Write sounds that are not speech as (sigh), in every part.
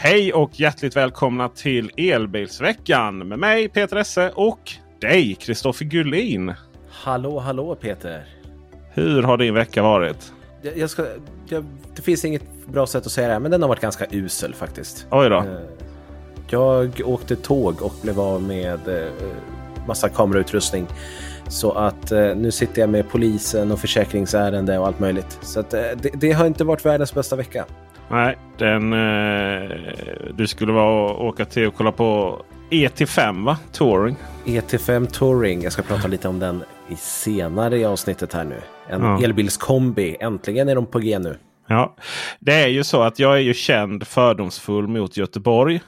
Hej och hjärtligt välkomna till Elbilsveckan med mig Peter Esse och dig Kristoffer Gullin. Hallå, hallå Peter. Hur har din vecka varit? Jag, jag ska, jag, det finns inget bra sätt att säga det här, men den har varit ganska usel faktiskt. Oj då. Eh, Jag åkte tåg och blev av med eh, massa kamerautrustning. Så att eh, nu sitter jag med polisen och försäkringsärende och allt möjligt. Så att, eh, det, det har inte varit världens bästa vecka. Nej, den, eh, du skulle vara åka till och kolla på ET5 va? Touring. ET5 Touring, jag ska prata lite om den i senare i avsnittet här nu. En Ja. elbilskombi, äntligen är de på G nu. Ja, det är ju så att jag är ju känd fördomsfull mot Göteborg.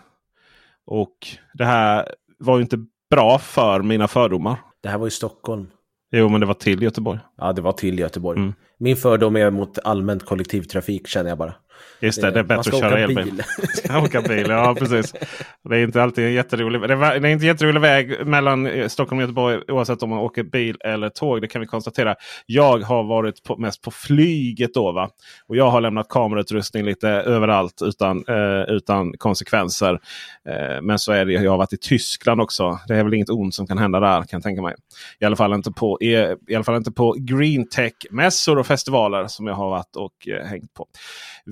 Och det här var ju inte bra för mina fördomar. Det här var i Stockholm. Jo, men det var till Göteborg. Ja, det var till Göteborg. Mm. Min fördom är mot allmänt kollektivtrafik känner jag bara. Just det, det är bättre att köra elbil. bil. (laughs) Åka bil, ja precis. Det är inte alltid en jätterolig, det är inte jätterolig väg mellan eh, Stockholm och Göteborg oavsett om man åker bil eller tåg. Det kan vi konstatera. Jag har varit på, mest på flyget då. Va? Och jag har lämnat kamerautrustning lite överallt utan, eh, utan konsekvenser. Eh, men så är det. Jag har varit i Tyskland också. Det är väl inget ont som kan hända där kan jag tänka mig. I alla fall inte på, i, i alla fall inte på green tech-mässor och festivaler som jag har varit och eh, hängt på.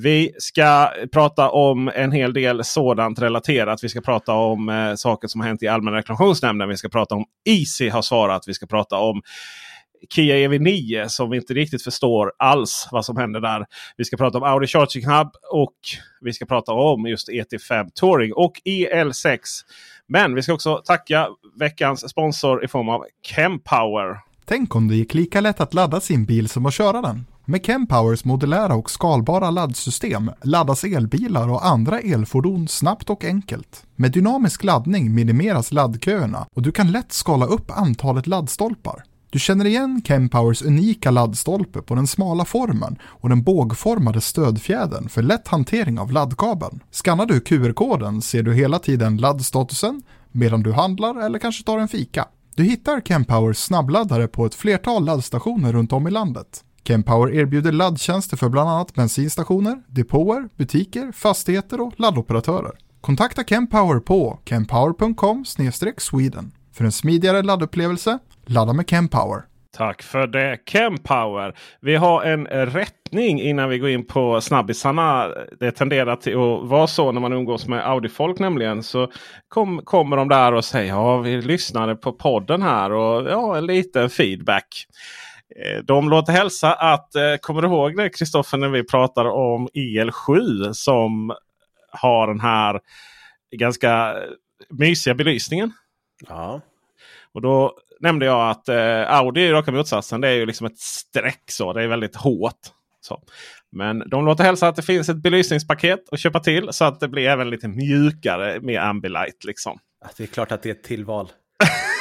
Vi ska prata om en hel del sådant relaterat. Vi ska prata om eh, saker som har hänt i Allmänna reklamationsnämnden. Vi ska prata om Easy har svarat. Vi ska prata om Kia EV9 som vi inte riktigt förstår alls vad som händer där. Vi ska prata om Audi Charging Hub och vi ska prata om just ET5 Touring och EL6. Men vi ska också tacka veckans sponsor i form av Chempower. Tänk om det gick lika lätt att ladda sin bil som att köra den. Med Kempowers modulära och skalbara laddsystem laddas elbilar och andra elfordon snabbt och enkelt. Med dynamisk laddning minimeras laddköerna och du kan lätt skala upp antalet laddstolpar. Du känner igen Kempowers unika laddstolpe på den smala formen och den bågformade stödfjädern för lätt hantering av laddkabeln. Skannar du QR-koden ser du hela tiden laddstatusen medan du handlar eller kanske tar en fika. Du hittar Kempowers snabbladdare på ett flertal laddstationer runt om i landet. Chempower erbjuder laddtjänster för bland annat bensinstationer, depåer, butiker, fastigheter och laddoperatörer. Kontakta Chempower på kempower.com sweden för en smidigare laddupplevelse. Ladda med Chempower. Tack för det Chempower. Vi har en rättning innan vi går in på snabbisarna. Det tenderar till att vara så när man umgås med Audi-folk nämligen. Så kom, kommer de där och säger ja vi lyssnade på podden här och ja en liten feedback. Eh, De låter hälsa att, eh, kommer du ihåg det Kristoffer när vi pratar om EL7 som har den här ganska mysiga belysningen? Ja. Och då nämnde jag att eh, Audi är raka motsatsen. Det är ju liksom ett streck så. Det är väldigt hårt. Så. Men de låter hälsa att det finns ett belysningspaket att köpa till så att det blir även lite mjukare med Ambilight. Liksom. Att Det är klart att det är ett tillval. (laughs)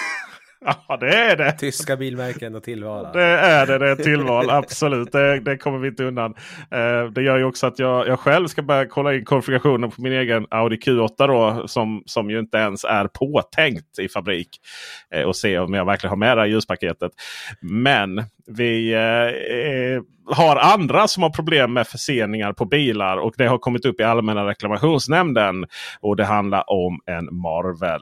(laughs) Ja det är det. Tyska bilmärken och tillval. alltså. Det är det. Det är tillval. Absolut. Det, det kommer vi inte undan. Eh, det gör ju också att jag, jag själv ska börja kolla in konfigurationen på min egen Audi Q8. Då, som, som ju inte ens är påtänkt i fabrik. Eh, och se om jag verkligen har med det här ljuspaketet. Men vi eh, eh, har andra som har problem med förseningar på bilar. Och det har kommit upp i Allmänna reklamationsnämnden. Och det handlar om en Marvel.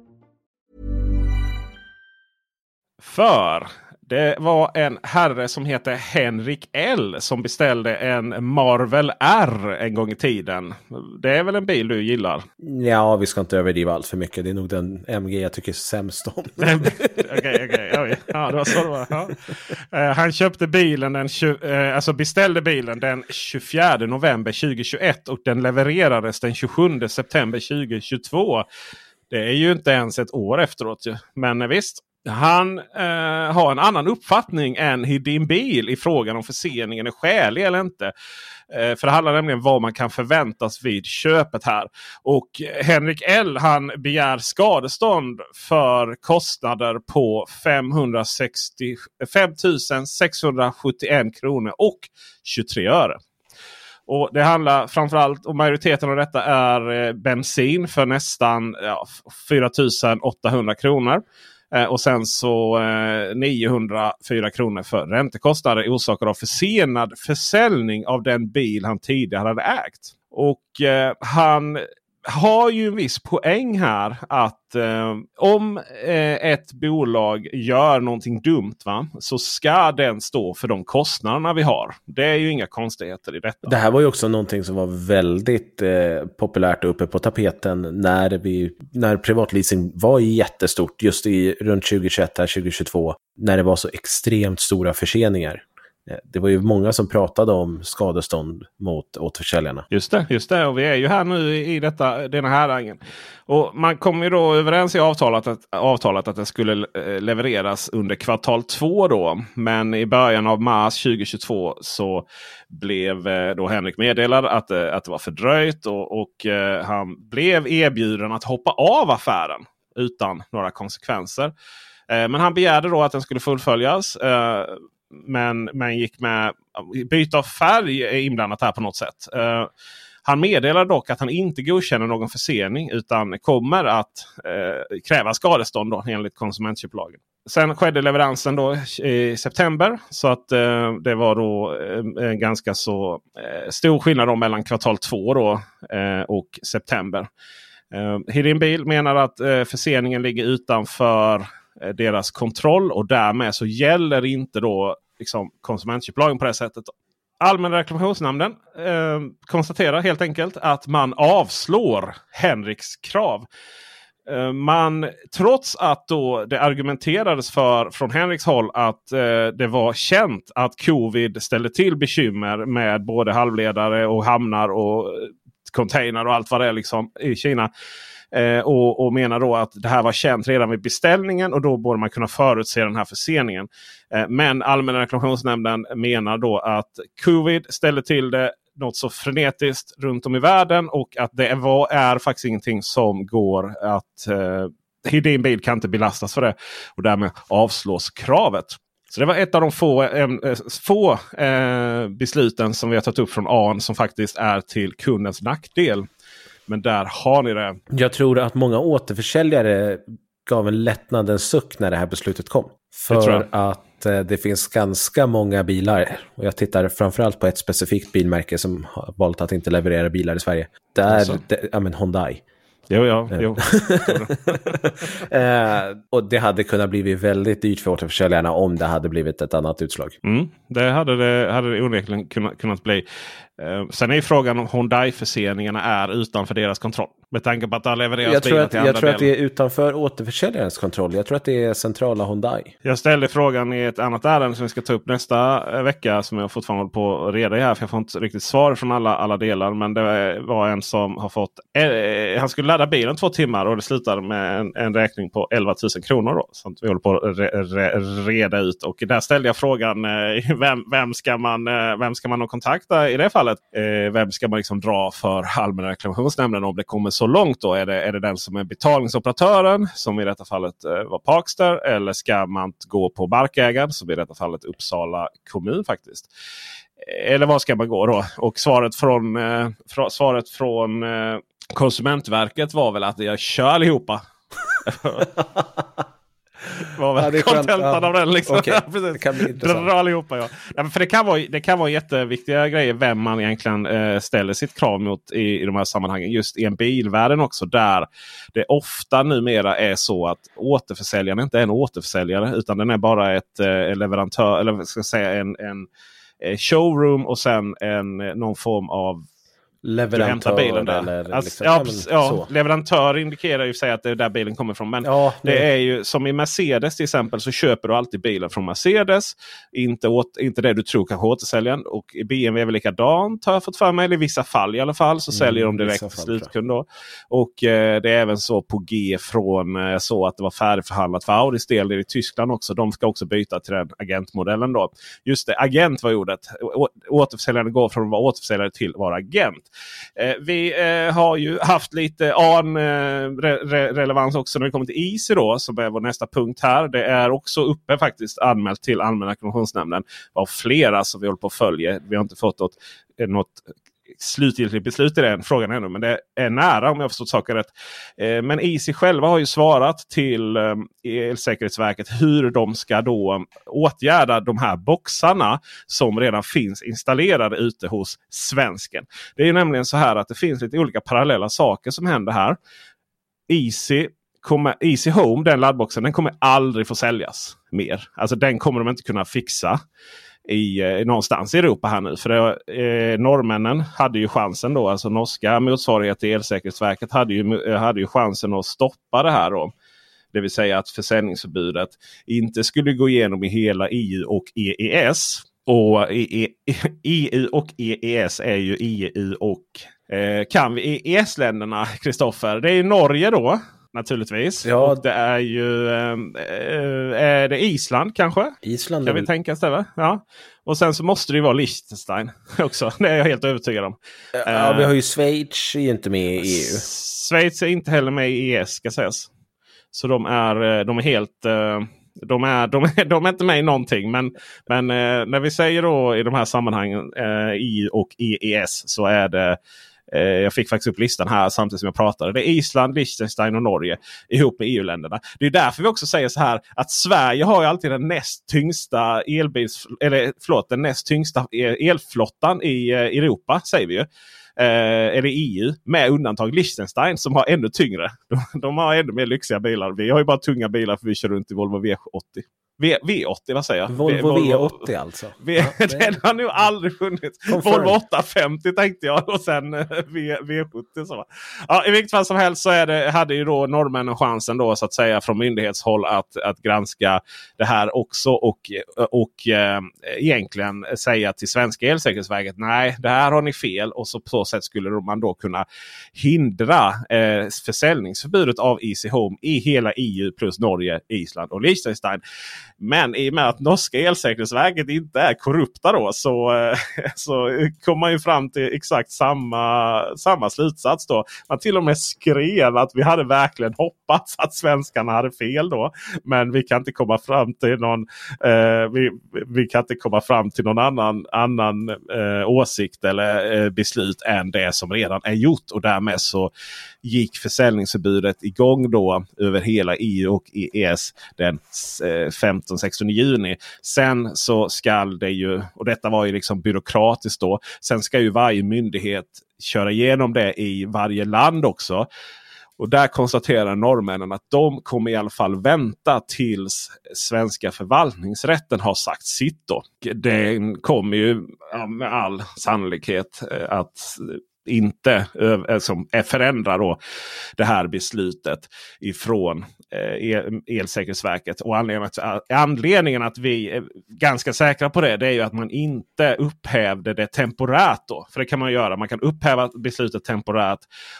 För det var en herre som heter Henrik L som beställde en Marvel R en gång i tiden. Det är väl en bil du gillar? Ja, vi ska inte överdriva allt för mycket. Det är nog den MG jag tycker sämst om. (laughs) Okej, okej. Ja, det var så det var. Ja. Eh, han köpte bilen, den, eh, alltså beställde bilen den 24 november 2021 och den levererades den 27 september 2022. Det är ju inte ens ett år efteråt. Men visst, han eh, har en annan uppfattning än Hedin Bil i frågan om förseningen är skälig eller inte. Eh, för det handlar nämligen om vad man kan förväntas vid köpet här. Och Henrik L han begär skadestånd för kostnader på 560, 5 671 kronor och 23 öre. Och Det handlar framförallt om majoriteten av detta är eh, bensin för nästan ja, 4 800 kronor. Eh, och sen så eh, 904 kronor för räntekostnader orsakade av försenad försäljning av den bil han tidigare hade ägt. Och eh, han har ju en viss poäng här att eh, om eh, ett bolag gör någonting dumt va, så ska den stå för de kostnaderna vi har. Det är ju inga konstigheter i detta. Det här var ju också någonting som var väldigt eh, populärt uppe på tapeten när, vi, när privatleasing var jättestort just i runt 2021, 2022, när det var så extremt stora förseningar. Eh, det var ju många som pratade om skadestånd mot återförsäljarna. Just det, just det. Och vi är ju här nu i detta, denna härangen. Och man kom ju då överens i avtalet att, avtalet att det skulle eh, levereras under kvartal två. Då. Men i början av mars 2022 så blev eh, då Henrik meddelad att, att det var fördröjt. Och, och han blev erbjuden att hoppa av affären utan några konsekvenser. Men han begärde då att den skulle fullföljas. Men, men gick med byte av färg är inblandat här på något sätt. Uh, han meddelar dock att han inte godkänner någon försening utan kommer att uh, kräva skadestånd då, enligt konsumentköplagen. Sen skedde leveransen då i september. Så att eh, det var då eh, en ganska så stor skillnad då mellan kvartal två då, och september. Eh, Hedin Bil menar att förseningen ligger utanför Eh, deras kontroll och därmed så gäller inte då liksom konsumentköplagen på det sättet. Allmänna reklamationsnämnden eh, konstaterar helt enkelt att man avslår Henriks krav. Eh, man, trots att då det argumenterades för från Henriks håll att eh, det var känt att covid ställde till bekymmer med både halvledare och hamnar och eh, container och allt vad det är liksom i Kina. Eh, och, och menar då att det här var känt redan vid beställningen och då borde man kunna förutse den här förseningen. Eh, men Allmänna reklamationsnämnden menar då att covid ställer till det något så frenetiskt runt om i världen och att det var, är faktiskt ingenting som går att eh, Hedin bil kan inte belastas för det och därmed avslås kravet. Så det var ett av de få, eh, få eh, besluten som vi har tagit upp från AN som faktiskt är till kundens nackdel. Men där har ni det. Jag tror att många återförsäljare gav en lättnadens suck när det här beslutet kom. För att eh, det finns ganska många bilar. Och jag tittar framförallt på ett specifikt bilmärke som har valt att inte leverera bilar i Sverige. Där, alltså. det, ja men Hyundai. Jo, ja, eh. jo. (laughs) eh, och det hade kunnat bli väldigt dyrt för återförsäljarna om det hade blivit ett annat utslag. Mm, det hade det, hade det onekligen kunnat, kunnat bli. Eh, sen är frågan om Hyundai-förseningarna är utanför deras kontroll. Med tanke på att det har levererats jag tror bilar att, till andra Jag tror delar. att det är utanför återförsäljarens kontroll. Jag tror att det är centrala Hyundai. Jag ställde frågan i ett annat ärende som vi ska ta upp nästa eh, vecka. Som jag fortfarande håller på att reda i här. För jag får inte riktigt svar från alla, alla delar. Men det var en som har fått... Eh, han skulle ladda bilen två timmar och det slutade med en, en räkning på 11 000 kronor. Då, som vi håller på att re, re, reda ut. Och där ställde jag frågan eh, (laughs) vem, vem, ska man, eh, vem ska man kontakta i det fallet? Eh, vem ska man liksom dra för Allmänna reklamationsnämnden om det kommer så långt? då? Är det, är det den som är betalningsoperatören som i detta fallet eh, var Parkster? Eller ska man gå på markägaren som i detta fallet Uppsala kommun faktiskt? Eller var ska man gå då? Och svaret från, eh, fra, svaret från eh, Konsumentverket var väl att jag kör allihopa. (laughs) (laughs) (laughs) var väl Ja, kontentan Ja. av den. Liksom. Precis. (laughs) det kan bli intressant. Dra allihopa ja. ja för det, kan vara, det kan vara jätteviktiga grejer vem man egentligen eh, ställer sitt krav mot i, i de här sammanhangen. Just i en bilvärlden också där det ofta numera är så att återförsäljaren inte är en återförsäljare utan den är bara ett eh, leverantör eller ska säga en, en eh, showroom och sen en, eh, någon form av Leverantör bilen där. eller Alltså, liksom, ja, ja, leverantör indikerar ju sig att det är där bilen kommer ifrån. Men Ja, det det- är ju som i Mercedes till exempel så köper du alltid bilen från Mercedes. Inte, åt, inte det du tror kanske återsäljaren. Och i BMW är väl likadant har jag fått för mig. Eller i vissa fall i alla fall så Mm, säljer de direkt till slutkund. Då. Och eh, det är även så på G från eh, så att det var färdigförhandlat för Audis del i Tyskland också. De ska också byta till den agentmodellen. Då. Just det, agent var ordet. Å- Återförsäljaren går från att vara återförsäljare till att vara agent. Eh, vi eh, har ju haft lite AN-relevans eh, också när det kommer till Easy då som är vår nästa punkt här. Det är också uppe faktiskt anmält till Allmänna reklamationsnämnden av flera som vi håller på att följa. Vi har inte fått något, eh, något slutgiltigt beslut i den frågan ännu. Men det är nära om jag har förstått saker rätt. Eh, men Easy själva har ju svarat till eh, Elsäkerhetsverket hur de ska då åtgärda de här boxarna som redan finns installerade ute hos svensken. Det är ju nämligen så här att det finns lite olika parallella saker som händer här. Easy kommer, Easy Home, den laddboxen, den kommer aldrig få säljas mer. Alltså den kommer de inte kunna fixa i, eh, någonstans i Europa här nu. För det, eh, norrmännen hade ju chansen då, alltså norska motsvarighet till Elsäkerhetsverket hade ju, eh, hade ju chansen att stoppa det här. då. Det vill säga att försäljningsförbudet inte skulle gå igenom i hela EU och EES. Och EU och EES är ju EU och eh, kan vi EES-länderna, Kristoffer. Det är ju Norge då naturligtvis. Ja. Och det är ju eh, är det Island kanske? Island Kan vi tänka oss det? Va? Ja. Och sen så måste det ju vara Liechtenstein (laughs) också. Det är jag helt övertygad om. Ja, vi har ju Schweiz är ju inte med i EU. Schweiz är inte heller med i EES ska sägas. Så de är, eh, de är helt... De är, de, är, (laughs) de är inte med i någonting. Men, men eh, när vi säger då i de här sammanhangen eh, EU och EES så är det eh, jag fick faktiskt upp listan här samtidigt som jag pratade. Det är Island, Liechtenstein och Norge ihop med EU-länderna. Det är därför vi också säger så här att Sverige har ju alltid den näst tyngsta elbils, eller förlåt, den näst tyngsta elflottan i eh, Europa säger vi ju. Eh, eller EU med undantag Liechtenstein som har ännu tyngre. (laughs) De, de har ännu mer lyxiga bilar. Vi har ju bara tunga bilar för vi kör runt i Volvo V80. V, V80 vad säger jag? Volvo V- V80 alltså. (laughs) V, Ja, det- Den har nog aldrig funnits. Confirm. Volvo 850 tänkte jag och sen eh, v, V70. Så. Ja, I vilket fall som helst så är det, hade ju då norrmännen chansen då så att säga från myndighetshåll att, att granska det här också. Och, och eh, egentligen säga till svenska elsäkerhetsverket nej det här har ni fel. Och så på så sätt skulle man då kunna hindra eh, försäljningsförbudet av Easy Home i hela EU plus Norge, Island och Liechtenstein. Men i och med att norska elsäkerhetsverket inte är korrupta då så, eh, så kom man ju fram till exakt samma, samma slutsats. då. Man till och med skrev att vi hade verkligen hoppats att svenskarna hade fel då. Men vi kan inte komma fram till någon, eh, vi, vi kan inte komma fram till någon annan, annan eh, åsikt eller eh, beslut än det som redan är gjort. Och därmed så gick försäljningsförbudet igång då över hela EU och EES den eh, 15-16 juni. Sen så skall det ju, och detta var ju liksom byråkratiskt då. Sen ska ju varje myndighet köra igenom det i varje land också. Och där konstaterar norrmännen att de kommer i alla fall vänta tills svenska förvaltningsrätten har sagt sitt. Då. Den kommer ju med all sannolikhet eh, att inte eh, som förändrar då det här beslutet ifrån eh, Elsäkerhetsverket. Och anledningen att, eh, anledningen att vi är ganska säkra på det, det är ju att man inte upphävde det temporärt. Då. För det kan man göra. Man kan upphäva beslutet temporärt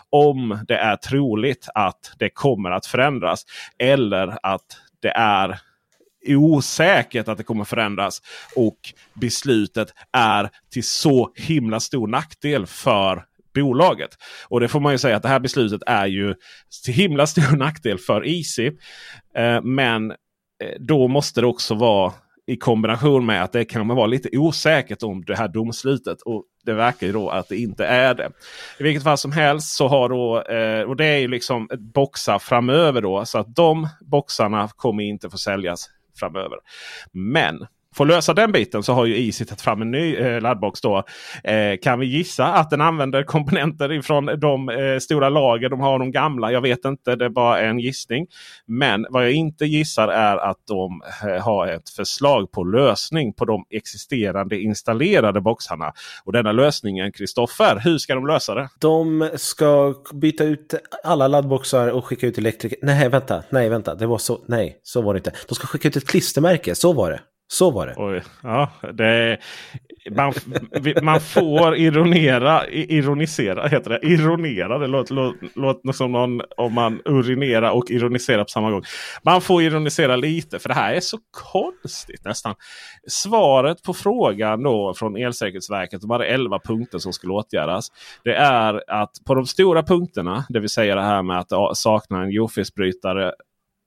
om det är troligt att det kommer att förändras. Eller att det är osäkert att det kommer förändras. Och beslutet är till så himla stor nackdel för bolaget. Och det får man ju säga att det här beslutet är ju till himla stor nackdel för Easy. Eh, men eh, då måste det också vara I kombination med att det kan vara lite osäkert om det här domslutet. Och det verkar ju då att det inte är det. I vilket fall som helst så har då, eh, och det är ju liksom boxar framöver då. Så att de boxarna kommer inte få säljas framöver. Men för att lösa den biten så har ju Easy tagit fram en ny eh, laddbox. Då. Eh, kan vi gissa att den använder komponenter ifrån de eh, stora lager de har, de gamla? Jag vet inte, det är bara en gissning. Men vad jag inte gissar är att de eh, har ett förslag på lösning på de existerande installerade boxarna. Och denna lösningen, Kristoffer, hur ska de lösa det? De ska byta ut alla laddboxar och skicka ut elektriker. Nej, vänta, nej, vänta, det var så, nej, så var det inte. De ska skicka ut ett klistermärke, så var det. Så var det. Oj, ja, det man, man får ironera, ironisera, heter det. Ironera, det låter, låter, låter som någon om man urinerar och ironiserar på samma gång. Man får ironisera lite för det här är så konstigt nästan. Svaret på frågan då från Elsäkerhetsverket, de hade 11 punkter som skulle åtgärdas. Det är att på de stora punkterna, det vill säga det här med att sakna en jordfelsbrytare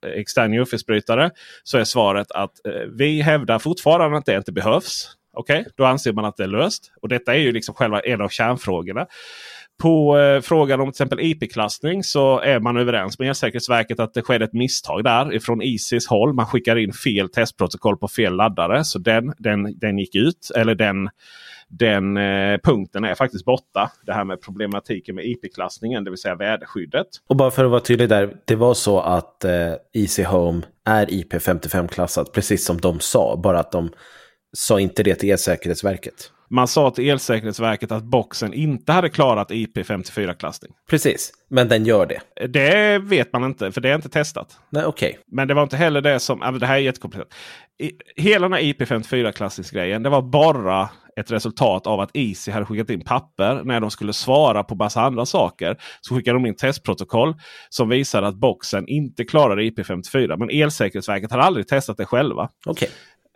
extern UFI-sprytare. så är svaret att eh, vi hävdar fortfarande att det inte behövs. Okej, okay? då anser man att det är löst. Och detta är ju liksom själva en av kärnfrågorna. På eh, frågan om till exempel IP-klassning så är man överens med Elsäkerhetsverket att det skedde ett misstag där ifrån Isis håll. Man skickar in fel testprotokoll på fel laddare. Så den, den, den gick ut. Eller den, den eh, punkten är faktiskt borta. Det här med problematiken med IP-klassningen, det vill säga väderskyddet. Och bara för att vara tydlig där, det var så att eh, Easy Home är IP55-klassat, precis som de sa, bara att de sa inte det till Elsäkerhetsverket. Man sa till Elsäkerhetsverket att boxen inte hade klarat IP54-klassning. Precis, men den gör det. Det vet man inte, för det är inte testat. Nej, okej. Okay. Men det var inte heller det som... Det här är jättekomplicerat. Hela den här IP54-klassningsgrejen, det var bara ett resultat av att Easy hade skickat in papper när de skulle svara på massa andra saker. Så skickade de in testprotokoll som visade att boxen inte klarade IP54. Men Elsäkerhetsverket hade aldrig testat det själva. Okay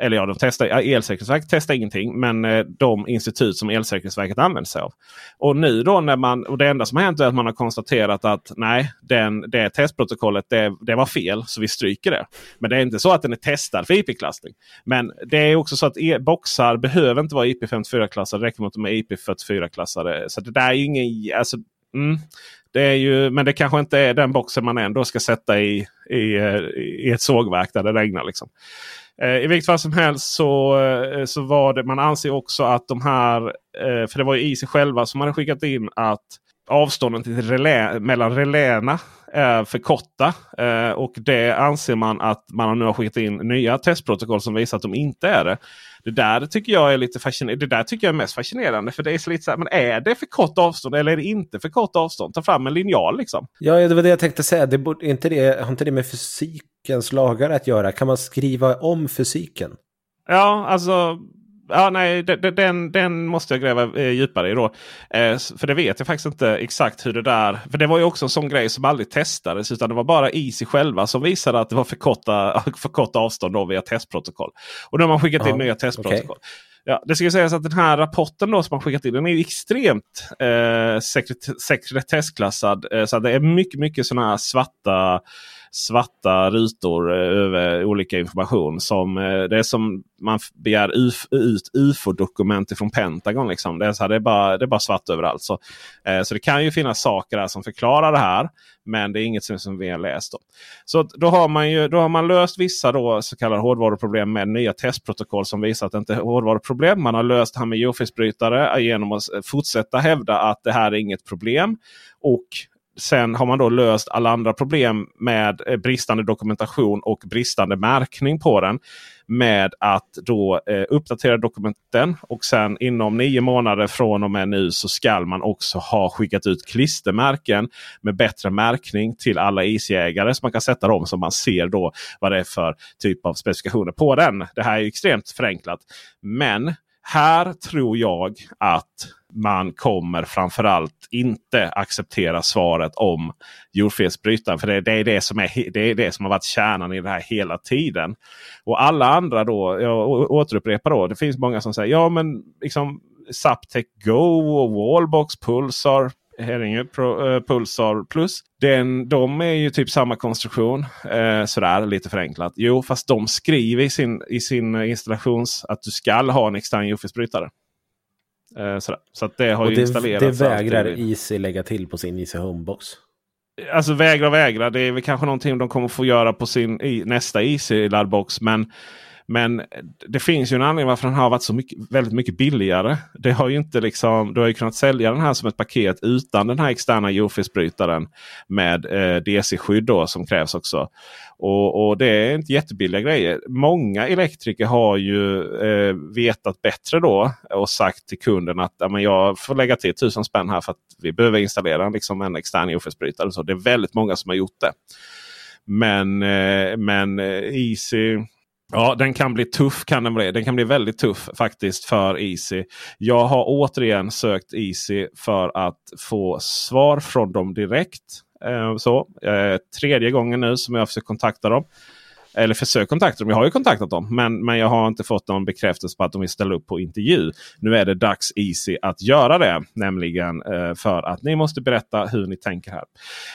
eller ja, de testar, Elsäkerhetsverket testar ingenting. Men eh, de institut som Elsäkerhetsverket använder sig av. Och nu då när man, och det enda som har hänt är att man har konstaterat att nej, den, det testprotokollet det, det var fel så vi stryker det. Men det är inte så att den är testad för IP-klassning. Men det är också så att e boxar behöver inte vara IP54-klassade. Det räcker med att de är IP44-klassade. Så det där är ju ingen... Alltså, mm, det är ju, men det kanske inte är den boxen man ändå ska sätta i, i, eh, i ett sågverk där det regnar. Liksom. Eh, I vilket fall som helst så, eh, så var det, man anser också att de här, eh, för det var ju sig själva som hade skickat in att avstånden till relä, mellan reläerna är för korta. och det anser man att man nu har skickat in nya testprotokoll som visar att de inte är det. Det där tycker jag är lite fascinerande. Det där tycker jag är mest fascinerande. För det är så lite så här, men är det för kort avstånd eller är det inte för kort avstånd? Ta fram en linjal liksom. Ja, det var det jag tänkte säga. Det borde, inte det, har inte det med fysikens lagar att göra? Kan man skriva om fysiken? Ja, alltså Ja, nej, den, den måste jag gräva eh, djupare i då. Eh, för det vet jag faktiskt inte exakt hur det där... För det var ju också en sån grej som aldrig testades. Utan det var bara Easy själva som visade att det var för korta, (laughs) för korta avstånd då via testprotokoll. Och då har man skickat in ja, nya testprotokoll. Okay. Ja, det ska sägas att den här rapporten då som man skickat in den är extremt eh, sekretessklassad. Eh, så det är mycket, mycket sådana här svarta svarta rutor eh, över olika information. Som, eh, det är som man begär uf, ut ufo-dokument från Pentagon. Liksom. Det, är så här, det, är bara, det är bara svart överallt. Så, eh, så det kan ju finnas saker där som förklarar det här. Men det är inget som, som vi har läst. Då. Så då har man ju då har man löst vissa då, så kallade hårdvaruproblem med nya testprotokoll som visar att det inte är hårdvaruproblem. Man har löst det här med geofisbrytare genom att fortsätta hävda att det här är inget problem. Och Sen har man då löst alla andra problem med eh, bristande dokumentation och bristande märkning på den. Med att då eh, uppdatera dokumenten och sen inom nio månader från och med nu så skall man också ha skickat ut klistermärken med bättre märkning till alla e isägare. Så man kan sätta dem så man ser då vad det är för typ av specifikationer på den. Det här är extremt förenklat. Men här tror jag att man kommer framförallt inte acceptera svaret om jordfelsbrytaren. För det, det, är det, som är, det är det som har varit kärnan i det här hela tiden. Och alla andra då, jag återupprepar då, det finns många som säger ja men liksom Zaptec Go och Wallbox Pulsar Herringe Pro, eh, Pulsar Plus. Den, de är ju typ samma konstruktion. Eh, sådär lite förenklat. Jo, fast de skriver i sin, i sin installations att du ska ha en extern UFS-brytare. Eh, så att det har och ju det, installerats. Det vägrar alltid. Easy lägga till på sin Easy Homebox. Alltså vägra vägra. Det är väl kanske någonting de kommer få göra på sin i, nästa Easy-laddbox. Men, men det finns ju en anledning varför den har varit så mycket, väldigt mycket billigare. Det har ju inte liksom, du har ju kunnat sälja den här som ett paket utan den här externa UFS-brytaren med eh, DC-skydd som krävs också. Och, och, det är inte jättebilliga grejer. Många elektriker har ju eh, vetat bättre då och sagt till kunden att ja, men jag får lägga till tusen spänn här för att vi behöver installera liksom, en extern UFS-brytare. Så det är väldigt många som har gjort det. Men, eh, men eh, Easy Ja, den kan bli tuff. kan Den bli. Den kan bli väldigt tuff faktiskt för Easy. Jag har återigen sökt Easy för att få svar från dem direkt. Eh, så, eh, tredje gången nu som jag försöker kontakta dem. Eller försökt kontakta dem. Jag har ju kontaktat dem. Men, men jag har inte fått någon bekräftelse på att de vill ställa upp på intervju. Nu är det dags Easy att göra det. Nämligen eh, för att ni måste berätta hur ni tänker här.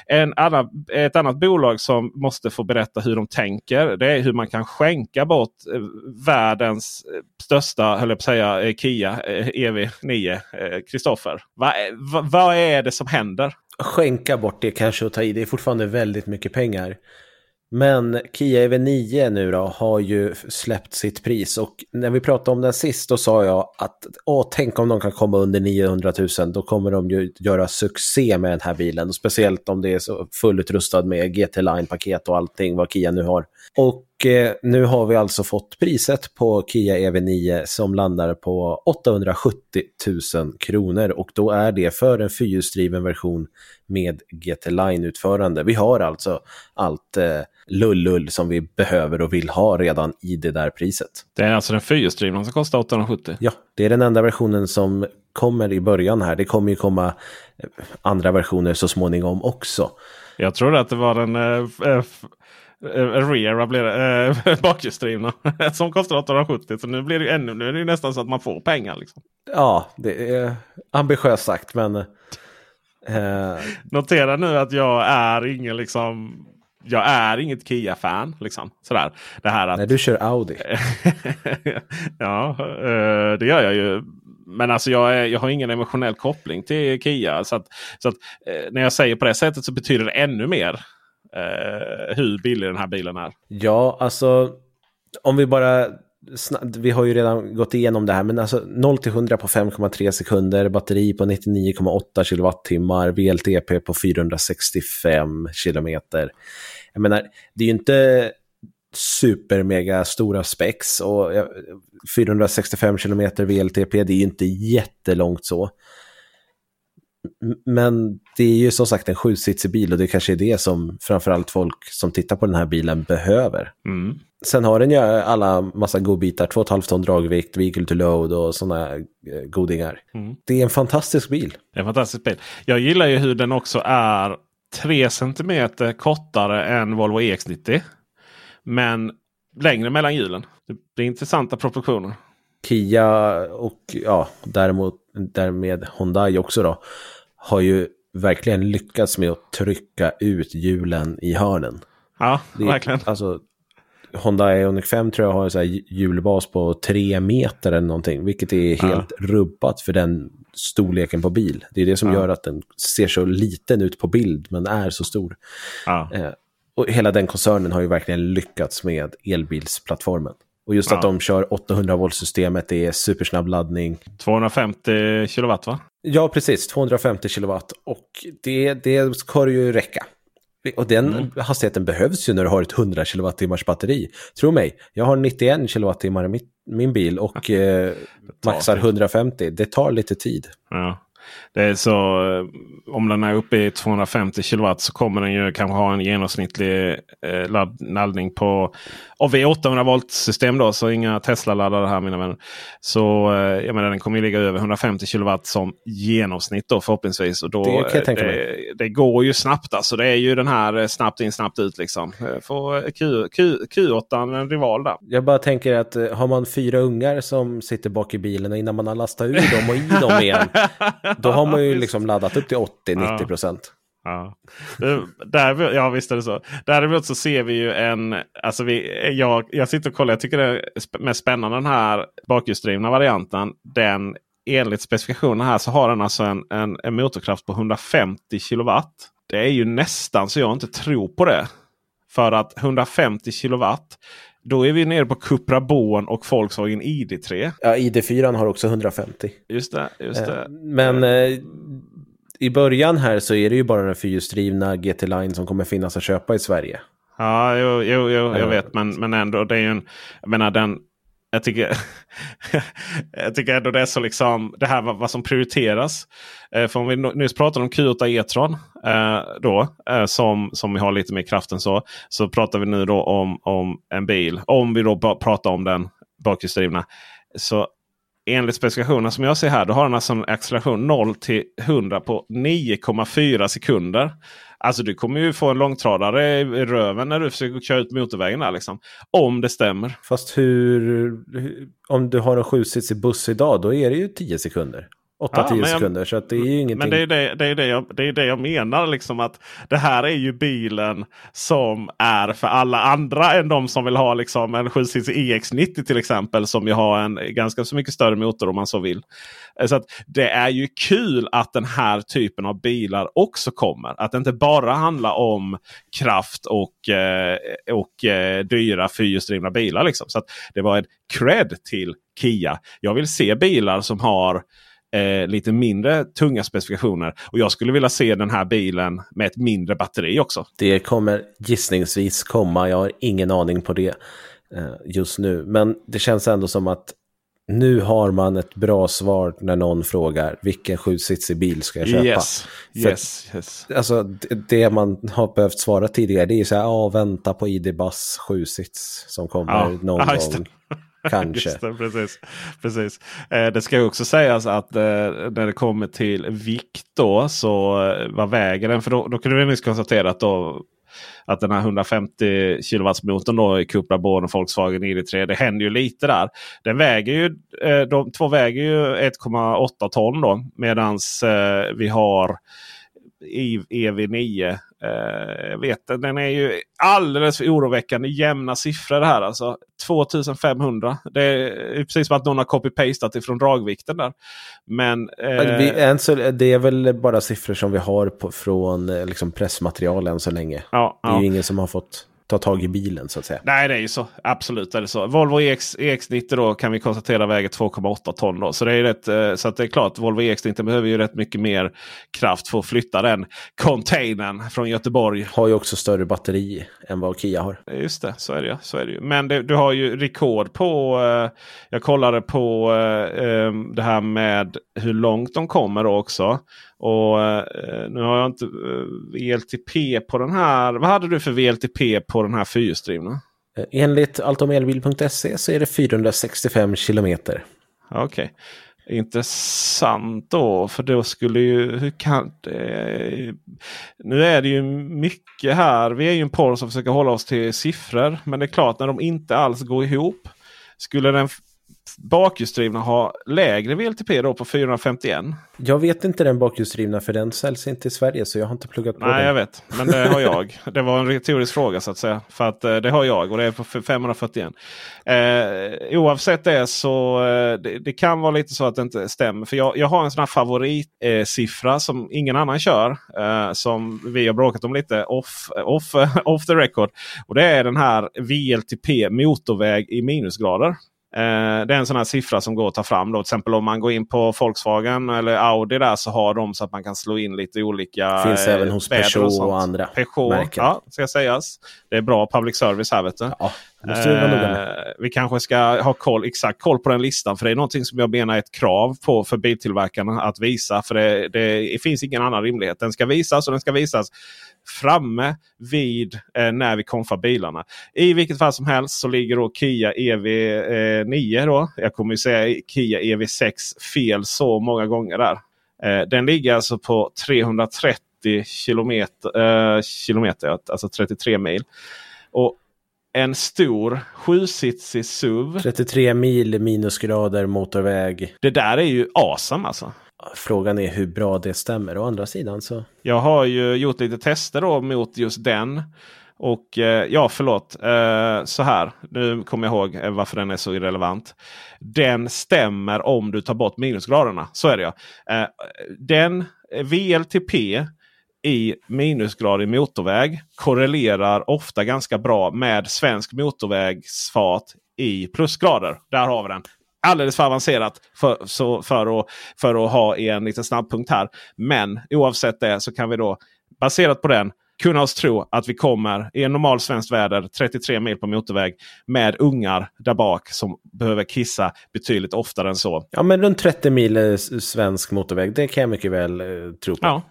En annan, ett annat bolag som måste få berätta hur de tänker. Det är hur man kan skänka bort eh, världens eh, största, höll jag på att säga, eh, Kia eh, EV9. Kristoffer. Eh, eh, vad va, va är det som händer? Skänka bort det kanske och ta i. Det är fortfarande väldigt mycket pengar. Men Kia EV9 nu då har ju släppt sitt pris och när vi pratade om den sist då sa jag att åh, tänk om de kan komma under 900 000 då kommer de ju göra succé med den här bilen. Och speciellt om det är så fullutrustad med GT Line-paket och allting vad Kia nu har. Och eh, nu har vi alltså fått priset på Kia EV9 som landar på 870 000 kronor och då är det för en fyrhjulsdriven version med GT Line-utförande. Vi har alltså allt eh, lullull som vi behöver och vill ha redan i det där priset. Det är alltså den fyrhjulsdrivna som kostar 870? Ja, det är den enda versionen som kommer i början här. Det kommer ju komma eh, andra versioner så småningom också. Jag trodde att det var den äh, äh, rear blir det, äh, (laughs) bakhjulsdrivna (laughs) som kostar 870. Så nu blir det ännu, nu är det nästan så att man får pengar. Liksom. Ja, det är ambitiöst sagt men... Eh... Notera nu att jag är ingen liksom jag är inget Kia-fan. Liksom, sådär. Det här att... Nej, du kör Audi. (laughs) ja, det gör jag ju. Men alltså jag, är, jag har ingen emotionell koppling till Kia. Så, att, så att, när jag säger på det sättet så betyder det ännu mer eh, hur billig den här bilen är. Ja, alltså om vi bara vi har ju redan gått igenom det här, men alltså 0 till 100 på 5,3 sekunder, batteri på 99,8 kilowattimmar, VLTP på 465 kilometer. Jag menar, det är ju inte supermega stora spex och 465 kilometer VLTP, det är ju inte jättelångt så. Men det är ju som sagt en sjusitsig bil och det kanske är det som framförallt folk som tittar på den här bilen behöver. Mm. Sen har den ju alla massa godbitar, 2,5 ton dragvikt, vehicle to load och sådana godingar. Mm. Det är en fantastisk bil. Det är en fantastisk bil. Jag gillar ju hur den också är 3 cm kortare än Volvo EX90. Men längre mellan hjulen. Det är intressanta proportioner. Kia och ja, däremot, därmed Hyundai också då, har ju verkligen lyckats med att trycka ut hjulen i hörnen. Ja, det, verkligen. Alltså, Honda Ioniq 5 tror jag har en så hjulbas på 3 meter eller någonting. Vilket är helt ja. rubbat för den storleken på bil. Det är det som ja. gör att den ser så liten ut på bild men är så stor. Ja. Eh, och hela den koncernen har ju verkligen lyckats med elbilsplattformen. Och just att de kör 800 volt systemet, det är supersnabb laddning. 250 kilowatt va? Ja, precis. 250 kilowatt. Och det, det ska ju räcka. Och den mm. hastigheten behövs ju när du har ett 100 kilowattimmars batteri. Tro mig, jag har 91 kilowattimmar i mitt, min bil och (laughs) eh, maxar 150. Det tar lite tid. Ja. Det är så, eh, om den är uppe i 250 kilowatt så kommer den ju kanske ha en genomsnittlig eh, ladd, laddning på vi 800 volt system då, så inga Tesla-laddare här mina vänner. Så eh, jag menar, den kommer ligga över 150 kilowatt som genomsnitt då förhoppningsvis. Och då, det, tänka mig. det går ju snabbt alltså. Det är ju den här eh, snabbt in snabbt ut liksom. Får Q, Q, Q8 en rival där. Jag bara tänker att har man fyra ungar som sitter bak i bilen innan man har lastat ur dem och i dem igen. (laughs) Då har man ju (laughs) liksom laddat upp till 80-90 procent. Ja. Där, ja visst är det så. Däremot så ser vi ju en... Alltså vi, jag, jag sitter och kollar. Jag tycker det är mest spännande den här bakhjulsdrivna varianten. Den enligt specifikationerna här så har den alltså en, en, en motorkraft på 150 kilowatt. Det är ju nästan så jag inte tror på det. För att 150 kilowatt. Då är vi nere på Cupra Born och Volkswagen ID3. Ja, ID4 har också 150. Just det. Just det. Men eh, i början här så är det ju bara den fyrhjulsdrivna GT Line som kommer finnas att köpa i Sverige. Ja, jo, jo, jo jag vet. Men, men ändå, det är ju en... Jag menar den... Jag tycker, (laughs) jag tycker ändå det är så liksom det här vad, vad som prioriteras. Eh, för om vi nyss pratade om Q8 E-tron eh, då, eh, som, som har lite mer kraft än så. Så pratar vi nu då om, om en bil. Om vi då pratar om den bakhjulsdrivna. Så enligt specifikationerna som jag ser här, då har den alltså en acceleration 0 till 100 på 9,4 sekunder. Alltså du kommer ju få en långtradare i röven när du försöker köra ut motorvägen där liksom. Om det stämmer. Fast hur, om du har en sjusitsig buss idag, då är det ju 10 sekunder. 8-10 ja, sekunder. Så det är ju ingenting. Men det är det, det, är det, jag, det, är det jag menar. Liksom att Det här är ju bilen som är för alla andra än de som vill ha liksom en 7 EX90 till exempel. Som ju har en ganska så mycket större motor om man så vill. Så att Det är ju kul att den här typen av bilar också kommer. Att det inte bara handlar om kraft och, eh, och eh, dyra fyrhjulsdrivna bilar. Liksom. Så att Det var en cred till Kia. Jag vill se bilar som har eh, lite mindre tunga specifikationer. Och jag skulle vilja se den här bilen med ett mindre batteri också. Det kommer gissningsvis komma. Jag har ingen aning på det eh, just nu. Men det känns ändå som att nu har man ett bra svar när någon frågar vilken sjusitsig bil ska jag köpa? Yes, yes, yes. Alltså, det, man har behövt svara tidigare det är så här, ja, vänta på ID Buzz sjusits som kommer ja, någon ja, gång. (laughs) (laughs) Kanske. Det, precis. precis. Eh, det ska också sägas att eh, när det kommer till vikt då så eh, vad väger den? För då, då kunde vi nyss konstatera att, då, att den här 150 kilowatts motorn då i Cupra Born och Volkswagen ID3. Det händer ju lite där. Den väger ju, eh, de två väger ju 1,8 ton då. Medans eh, vi har EV9 jag vet den är ju alldeles för oroväckande jämna siffror det här. Alltså 2500. Det är precis som att någon har copy-pastat ifrån dragvikten där. Men, så, det är väl bara siffror som vi har på, från eh, liksom pressmaterial än så länge. Ja, det är ja. ju ingen som har fått ta tag i bilen så att säga. Nej, det är ju så. Absolut är det så. Volvo EX, EX90 då kan vi konstatera väger 2,8 ton. Då. Så det är rätt, eh, så att det är klart, Volvo EX90 behöver ju rätt mycket mer kraft för att flytta den containern från Göteborg. Har ju också större batteri än vad Kia har. Just det, så är det, så är det ju. Men det, du har ju rekord på... Eh, jag kollade på eh, det här med hur långt de kommer då också. Och eh, Nu har jag inte eh, VLTP på den här. Vad hade du för VLTP på den här fyrhjulsdrivna? Eh, enligt altomelbil.se så är det 465 kilometer. Okej. Okay. Intressant då, för då skulle ju... Hur kan det, nu är det ju mycket här. Vi är ju en podd som försöker hålla oss till siffror. Men det är klart när de inte alls går ihop. Skulle den bakhjulsdrivna ha lägre VLTP då på 451? Jag vet inte den bakhjulsdrivna för den säljs inte i Sverige så jag har inte pluggat på Nej, den. jag vet. Men det har jag. Det var en retorisk fråga så att säga. För att eh, det har jag och det är på 541. Eh, oavsett det så eh, det, det, kan vara lite så att det inte stämmer. För jag, jag har en sån här favoritsiffra eh, som ingen annan kör. Eh, som vi har bråkat om lite off, off, (laughs) off the record. Och det är den här VLTP motorväg i minusgrader. Eh, det är en sån här siffra som går att ta fram. Då. Till exempel om man går in på Volkswagen eller Audi där så har de så att man kan slå in lite olika Finns även hos Peugeot och, och, andra Peugeot, märken. Ja, ska sägas. Det är bra public service här vet du. Ja, eh, vi kanske ska ha koll, exakt koll på den listan. För det är någonting som jag menar är ett krav på för biltillverkarna att visa. För det, det, det finns ingen annan rimlighet. Den ska visas och den ska visas framme vid eh, när vi konfar bilarna. I vilket fall som helst så ligger då Kia EV9. Eh, då. Jag kommer ju säga Kia EV6 fel så många gånger där. Eh, den ligger alltså på 330 kilometer, eh, kilometer alltså 33 mil. Och en stor sjusitsig SUV. 33 mil minusgrader motorväg. Det där är ju awesome alltså. Frågan är hur bra det stämmer. Å andra sidan så... Jag har ju gjort lite tester då mot just den. Och eh, ja, förlåt. Eh, så här. Nu kommer jag ihåg eh, varför den är så irrelevant. Den stämmer om du tar bort minusgraderna. Så är det ja. Den VLTP i minusgradig motorväg korrelerar ofta ganska bra med svensk motorvägsfart i plusgrader. Där har vi den. Alldeles för avancerat för, så, för, att, för att ha en liten snabbpunkt här. Men oavsett det så kan vi då baserat på den kunna oss tro att vi kommer i en normal svenskt väder 33 mil på motorväg med ungar där bak som behöver kissa betydligt oftare än så. Ja men runt 30 mil svensk motorväg, det kan jag mycket väl eh, tro på. Ja,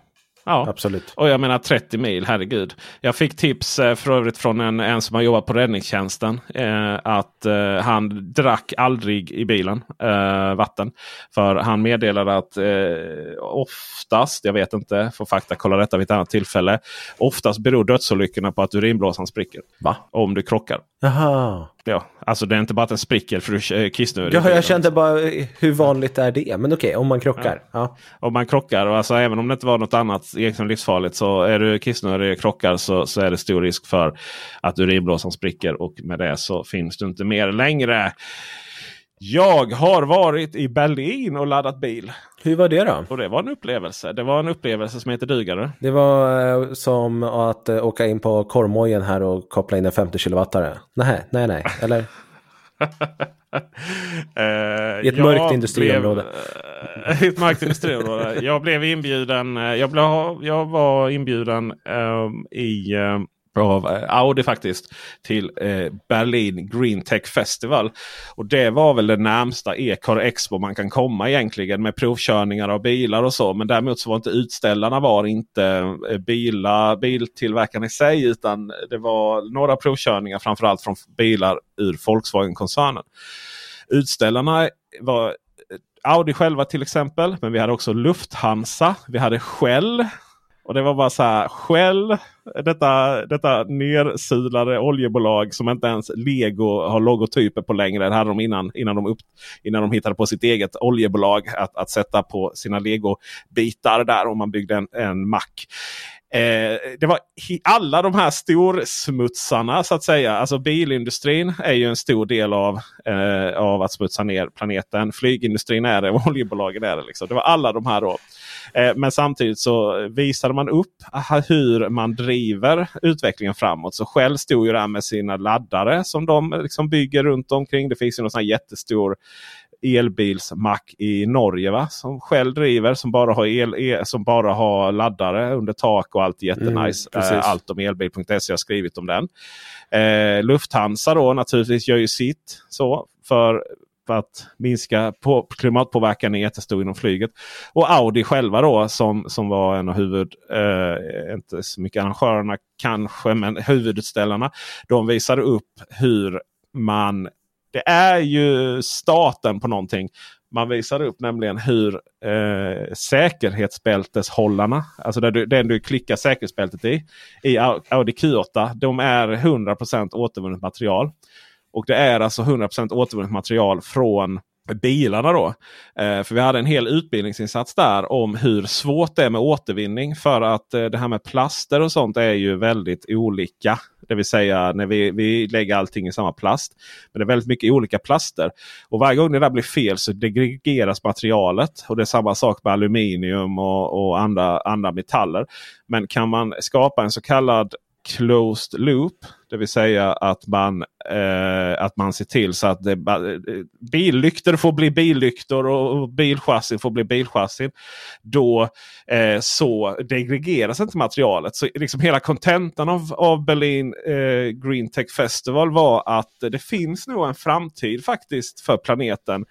Ja, absolut. Och jag menar 30 mil, herregud. Jag fick tips eh, för övrigt från en, en som har jobbat på räddningstjänsten. Eh, att eh, han drack aldrig i bilen eh, vatten. För han meddelade att eh, oftast, jag vet inte, får fakta kolla detta vid ett annat tillfälle. Oftast beror dödsolyckorna på att urinblåsan spricker. Va? Om du krockar. Jaha. Ja, alltså det är inte bara att den spricker för du kissnödig. Ja, jag kände bara hur vanligt är det? Men okej, om man krockar. Ja. ja. Om man krockar och alltså även om det inte var något annat egentligen livsfarligt så är du kissnödig och krockar så, så är det stor risk för att urinblåsan spricker och med det så finns du inte mer längre. Jag har varit i Berlin och laddat bil. Hur var det då? Och det var en upplevelse. Det var en upplevelse som heter dugare. Det var eh, som att eh, åka in på korvmojen här och koppla in en 50 kW. Nej, nej, nej. Eller? (laughs) (laughs) Eh, I ett mörkt industriområde. (laughs) I ett mörkt industriområde. jag blev inbjuden. eh, Jag, blev, jag var inbjuden ehm, i eh, av eh, Audi faktiskt till eh, Berlin Green Tech Festival. Och det var väl det närmsta Ecar Expo man kan komma egentligen med provkörningar av bilar och så. Men däremot så var inte utställarna var inte eh, bilar, biltillverkarna i sig utan det var några provkörningar framförallt från bilar ur Volkswagen-koncernen. Utställarna var eh, Audi själva till exempel. Men vi hade också Lufthansa. Vi hade Shell. Och det var bara så här. Shell, detta, detta nersulade oljebolag som inte ens Lego har logotyper på längre. Det hade de innan, innan, de, upp, innan de hittade på sitt eget oljebolag att, att sätta på sina Lego-bitar där om man byggde en, en mack. Eh, det var alla de här storsmutsarna så att säga. Alltså bilindustrin är ju en stor del av, eh, av att smutsa ner planeten. Flygindustrin är det och (laughs) oljebolagen är det. Liksom. Det var alla de här då. Eh, men samtidigt så visade man upp hur man driver utvecklingen framåt. Så själv stod ju där med sina laddare som de liksom bygger runt omkring. Det finns ju någon sån här jättestor elbilsmack i Norge va? som Shell driver. Som bara har, el, el, som bara har laddare under tak och allt jättenice. Mm, eh, allt om elbil.se jag har skrivit om den. Eh, Lufthansa då naturligtvis gör ju sitt. så för för att minska på klimatpåverkan är jättestor inom flyget. Och Audi själva då som, som var en av huvud, eh, inte så mycket arrangörerna kanske, men huvudutställarna. De visade upp hur man, det är ju starten på någonting. Man visar upp nämligen hur eh, säkerhetsbälteshållarna, alltså där du, den du klickar säkerhetsbältet i, i Audi Q8, de är 100% återvunnet material. Och det är alltså 100% återvunnet material från bilarna. då. Eh, för vi hade en hel utbildningsinsats där om hur svårt det är med återvinning. För att eh, det här med plaster och sånt är ju väldigt olika. Det vill säga när vi, vi lägger allting i samma plast. Men det är väldigt mycket olika plaster. Och varje gång det där blir fel så degregeras materialet. Och det är samma sak med aluminium och, och andra, andra metaller. Men kan man skapa en så kallad closed loop. Det vill säga att man, eh, att man ser till så att det, billyktor får bli billyktor och bilchassin får bli bilchassin. Då eh, så degregeras inte materialet. Så liksom hela kontentan av, av Berlin eh, Green Tech Festival var att det finns nog en framtid faktiskt för planeten.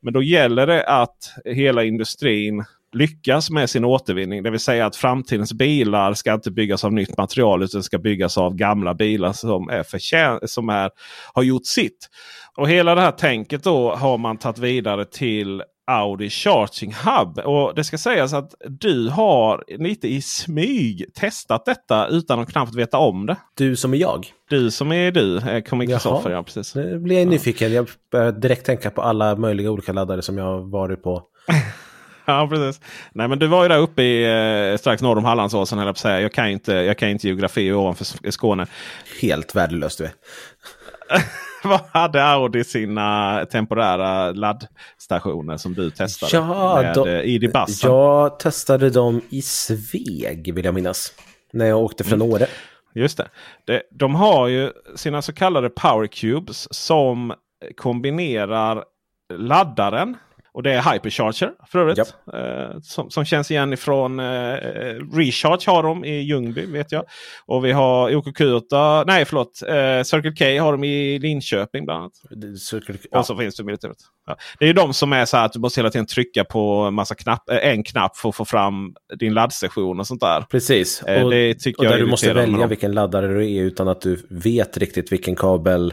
Men då gäller det att hela industrin lyckas med sin återvinning. Det vill säga att framtidens bilar ska inte byggas av nytt material utan ska byggas av gamla bilar som, är förtjän som är, har gjort sitt. Och hela det här tänket då har man tagit vidare till Audi Charging Hub. Och det ska sägas att du har lite i smyg testat detta utan att knappt veta om det. Du som är jag? Du som är du, kommer Kristoffer. Ja, precis. Nu blir jag nyfiken. Jag börjar direkt tänka på alla möjliga olika laddare som jag varit på. (laughs) (laughs) ja, precis. Nej, men du var ju där uppe i, eh, strax norr om Hallandsåsen. Jag, säga. Jag, kan inte, jag kan inte geografi ovanför Skåne. Helt värdelöst du är. (laughs) Vad hade Audi sina temporära laddstationer som du testade? Ja, med de, eh, ID? Jag testade dem i Sveg vill jag minnas. När jag åkte från Mm. Åre. Just det. det. De har ju sina så kallade Power Cubes som kombinerar laddaren. Och det är Hypercharger för övrigt. Japp. Eh, som, som känns igen ifrån eh, Recharge har de i Ljungby vet jag. Och vi har OKQ8, nej förlåt, eh, Circle K har de i Linköping bland annat. Circle, Och så finns det militärt. Ja. Det är ju de som är så här att du måste hela tiden trycka på massa knapp, eh, en knapp för att få fram din laddstation och sånt där. Precis. Eh, och, och där är du måste välja vilken laddare du är utan att du vet riktigt vilken kabel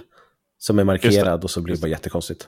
som är markerad och så blir det bara jättekonstigt.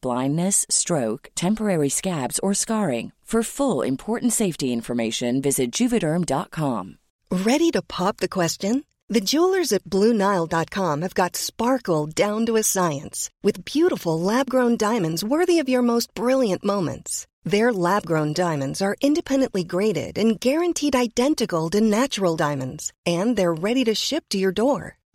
blindness, stroke, temporary scabs, or scarring. For full important safety information, visit juvederm.com. Ready to pop the question? The jewelers at BlueNile.com have got sparkle down to a science with beautiful lab grown diamonds worthy of your most brilliant moments. Their lab grown diamonds are independently graded and guaranteed identical to natural diamonds, and they're ready to ship to your door.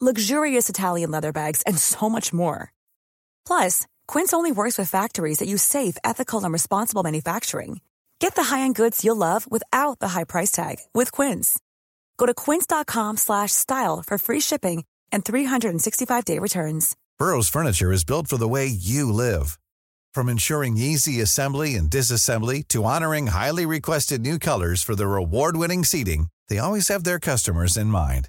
luxurious Italian leather bags, and so much more. Plus, Quince only works with factories that use safe, ethical, and responsible manufacturing. Get the high-end goods you'll love without the high price tag with Quince. Go to quince.com slash style for free shipping and 365-day returns. Burrow's furniture is built for the way you live. From ensuring easy assembly and disassembly to honoring highly requested new colors for their award-winning seating, they always have their customers in mind.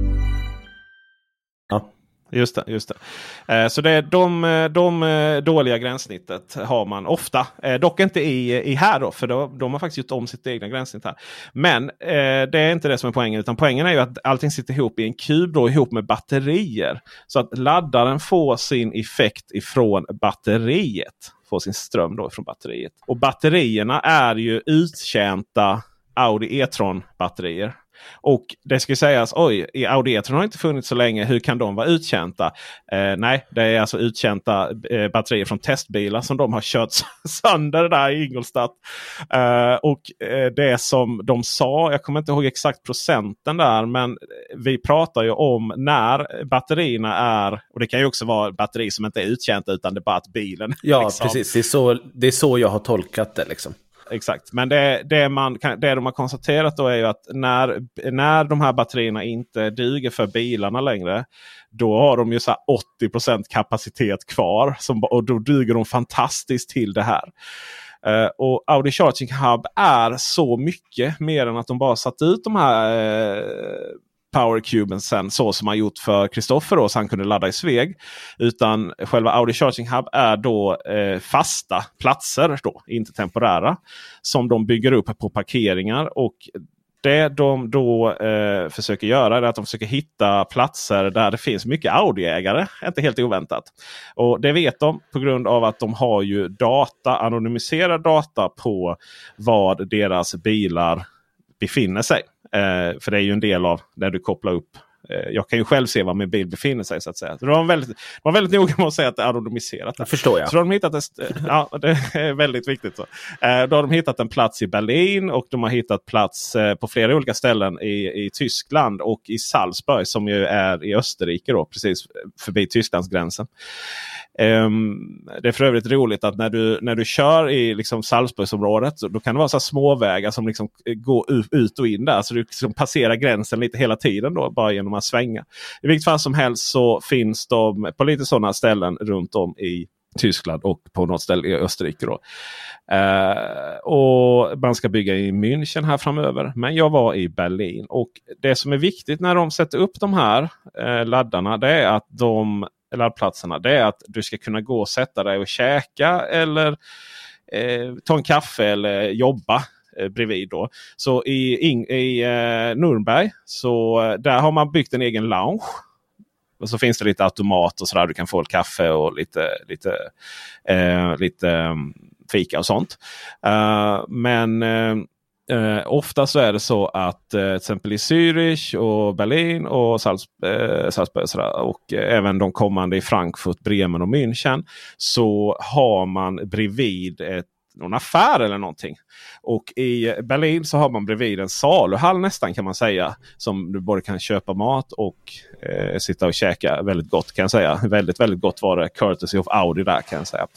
Just det. Just det. Eh, så det är de, eh, de eh, dåliga gränssnittet har man ofta. Eh, dock inte i, i här då, för då, de har faktiskt gjort om sitt egna gränssnitt här. Men eh, det är inte det som är poängen. Utan poängen är ju att allting sitter ihop i en kub då, ihop med batterier. Så att laddaren får sin effekt ifrån batteriet. Får sin ström då ifrån batteriet. Och batterierna är ju uttjänta Audi E-tron batterier. Och det ska sägas, oj, i Audi e-tron har inte funnits så länge. Hur kan de vara uttjänta? Eh, nej, det är alltså uttjänta eh, batterier från testbilar som de har kört (laughs) sönder där i Ingolstadt. Eh, och eh, det som de sa, jag kommer inte ihåg exakt procenten där, men vi pratar ju om när batterierna är, och det kan ju också vara batteri som inte är uttjänta utan det är bara att bilen... Ja, liksom. precis. Det är, så, det är så jag har tolkat det. liksom exakt. Men det, det, man, det de har konstaterat då är ju att när, när de här batterierna inte duger för bilarna längre. Då har de ju så 80% kapacitet kvar. Som, och då duger de fantastiskt till det här. Uh, och Audi Charging Hub är så mycket mer än att de bara satt ut de här uh, powercuben sen så som man gjort för Kristoffer så han kunde ladda i Sveg. Utan själva Audi Charging Hub är då eh, fasta platser, då, inte temporära. Som de bygger upp på parkeringar. och det de då eh, försöker göra är att de försöker hitta platser där det finns mycket Audi-ägare. Inte helt oväntat. Och Det vet de på grund av att de har ju data, anonymiserad data på vad deras bilar befinner sig. Eh, för det är ju en del av när du kopplar upp jag kan ju själv se var min bil befinner sig. så att säga. Så de var väldigt, de var väldigt noga med att säga att det är anonymiserat. Det förstår jag. Så de har hittat ett, ja, det är väldigt viktigt. Så. Eh, då har de hittat en plats i Berlin och de har hittat plats eh, på flera olika ställen i, i Tyskland och i Salzburg som ju är i Österrike. Då, precis förbi Tysklandsgränsen. Um, det är för övrigt roligt att när du, när du kör i liksom Salzburgsområdet då kan det vara så småvägar som liksom går ut och in där. Så du liksom passerar gränsen lite hela tiden då bara genom att svänga. I vilket fall som helst så finns de på lite sådana ställen runt om i Tyskland och på något ställe i Österrike. Då. Eh, och Man ska bygga i München här framöver. Men jag var i Berlin. Och Det som är viktigt när de sätter upp de här eh, laddarna det är att de laddplatserna. Det är att du ska kunna gå och sätta dig och käka eller eh, ta en kaffe eller jobba eh, bredvid. Då. Så i, in, i eh, Nürnberg så eh, där har man byggt en egen lounge. Och så finns det lite automat och sådär. Du kan få kaffe och lite, lite, eh, lite mm, fika och sånt. Uh, men uh, Eh, ofta så är det så att eh, till exempel i Zürich och Berlin och Salz, eh, Salzburg och, och eh, även de kommande i Frankfurt, Bremen och München. Så har man bredvid ett någon affär eller någonting. Och i Berlin så har man bredvid en saluhall nästan kan man säga. Som du både kan köpa mat och eh, sitta och käka väldigt gott kan jag säga. Väldigt väldigt gott var det. Courtesy of Audi där kan jag säga.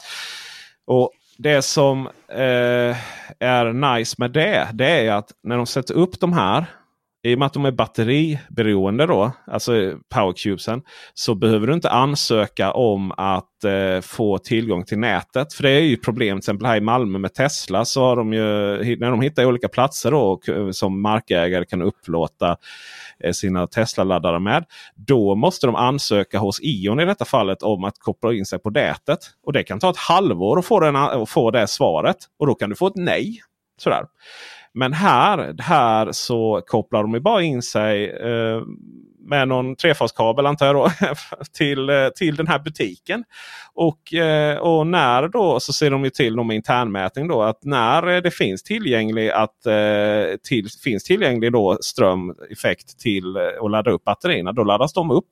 Och det som eh, är nice med det, det är att när de sätter upp de här. I och med att de är batteriberoende då, alltså powercubesen. Så behöver du inte ansöka om att eh, få tillgång till nätet. För det är ju problem till exempel här i Malmö med Tesla. så har de ju, När de hittar olika platser då, eh, som markägare kan upplåta Eh, sina Tesla-laddare med. Då måste de ansöka hos Ion i detta fallet om att koppla in sig på nätet. Och det kan ta ett halvår att få, den, att få det svaret. Och då kan du få ett nej. Sådär. Men här, här så kopplar de ju bara in sig eh, med någon trefaskabel antar jag då, (laughs) till, eh, till den här butiken. Och, eh, och när då så ser de ju till med internmätning då att när eh, det finns tillgänglig, att, eh, till, finns tillgänglig då ström effekt till eh, att ladda upp batterierna. Då laddas de upp.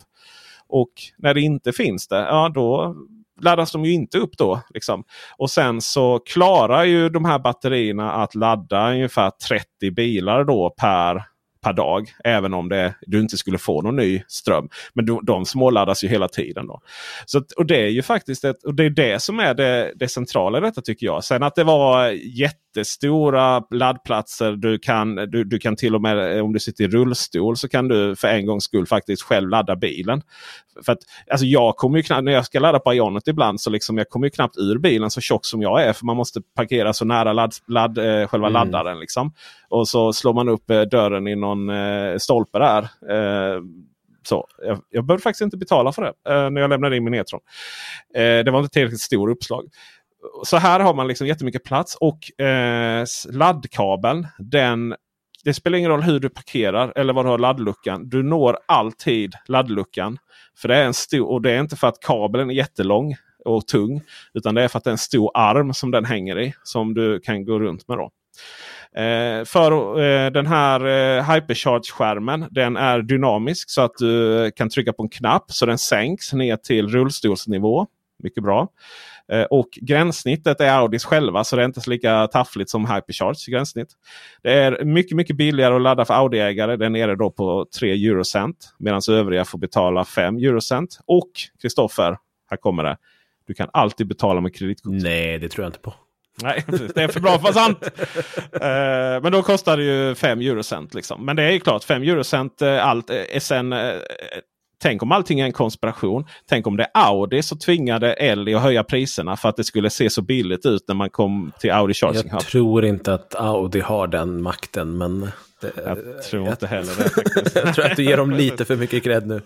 Och när det inte finns det, ja då laddas de ju inte upp då. Liksom. Och sen så klarar ju de här batterierna att ladda ungefär 30 bilar då per per dag. Även om det, du inte skulle få någon ny ström. Men de, de småladdas ju hela tiden. Då. Så, och det är ju faktiskt ett, och det är det som är det, det centrala i detta tycker jag. Sen att det var jättestora laddplatser. Du kan, du, du kan till och med om du sitter i rullstol så kan du för en gångs skull faktiskt själv ladda bilen. För att, alltså jag kommer ju knappt, när jag ska ladda på Ionet ibland så liksom jag kommer ju knappt ur bilen så tjock som jag är. För man måste parkera så nära ladd, ladd, eh, själva mm. laddaren. Liksom. Och så slår man upp eh, dörren i någon eh, stolpe där. Eh, så, jag, jag behövde faktiskt inte betala för det eh, när jag lämnade in min E-tron. Eh, det var inte tillräckligt stor uppslag. Så här har man liksom jättemycket plats och eh, laddkabeln den det spelar ingen roll hur du parkerar eller var du har laddluckan. Du når alltid laddluckan. För det är en stor, och det är inte för att kabeln är jättelång och tung. Utan det är för att det är en stor arm som den hänger i. Som du kan gå runt med. då. Eh, för eh, den här eh, Hypercharge-skärmen den är dynamisk så att du kan trycka på en knapp så den sänks ner till rullstolsnivå. Mycket bra. Eh, och gränssnittet är Audis själva så det är inte så lika taffligt som Hypercharge gränssnitt. Det är mycket mycket billigare att ladda för Audi-ägare. Den är nere då på 3 eurocent. Medan övriga får betala 5 eurocent. Och Kristoffer, här kommer det. Du kan alltid betala med kreditkort. Nej, det tror jag inte på. Nej, (laughs) det är för bra för att sant. uh, (laughs) men då kostar det ju 5 eurocent. Liksom. Men det är ju klart, 5 eurocent uh, allt, uh, sen Tänk om allting är en konspiration. Tänk om det är Audi som tvingade Ellie att höja priserna för att det skulle se så billigt ut när man kom till Audi Charging Jag tror inte att Audi har den makten. Men det, jag tror inte heller det. (laughs) jag tror att du ger dem lite för mycket cred nu.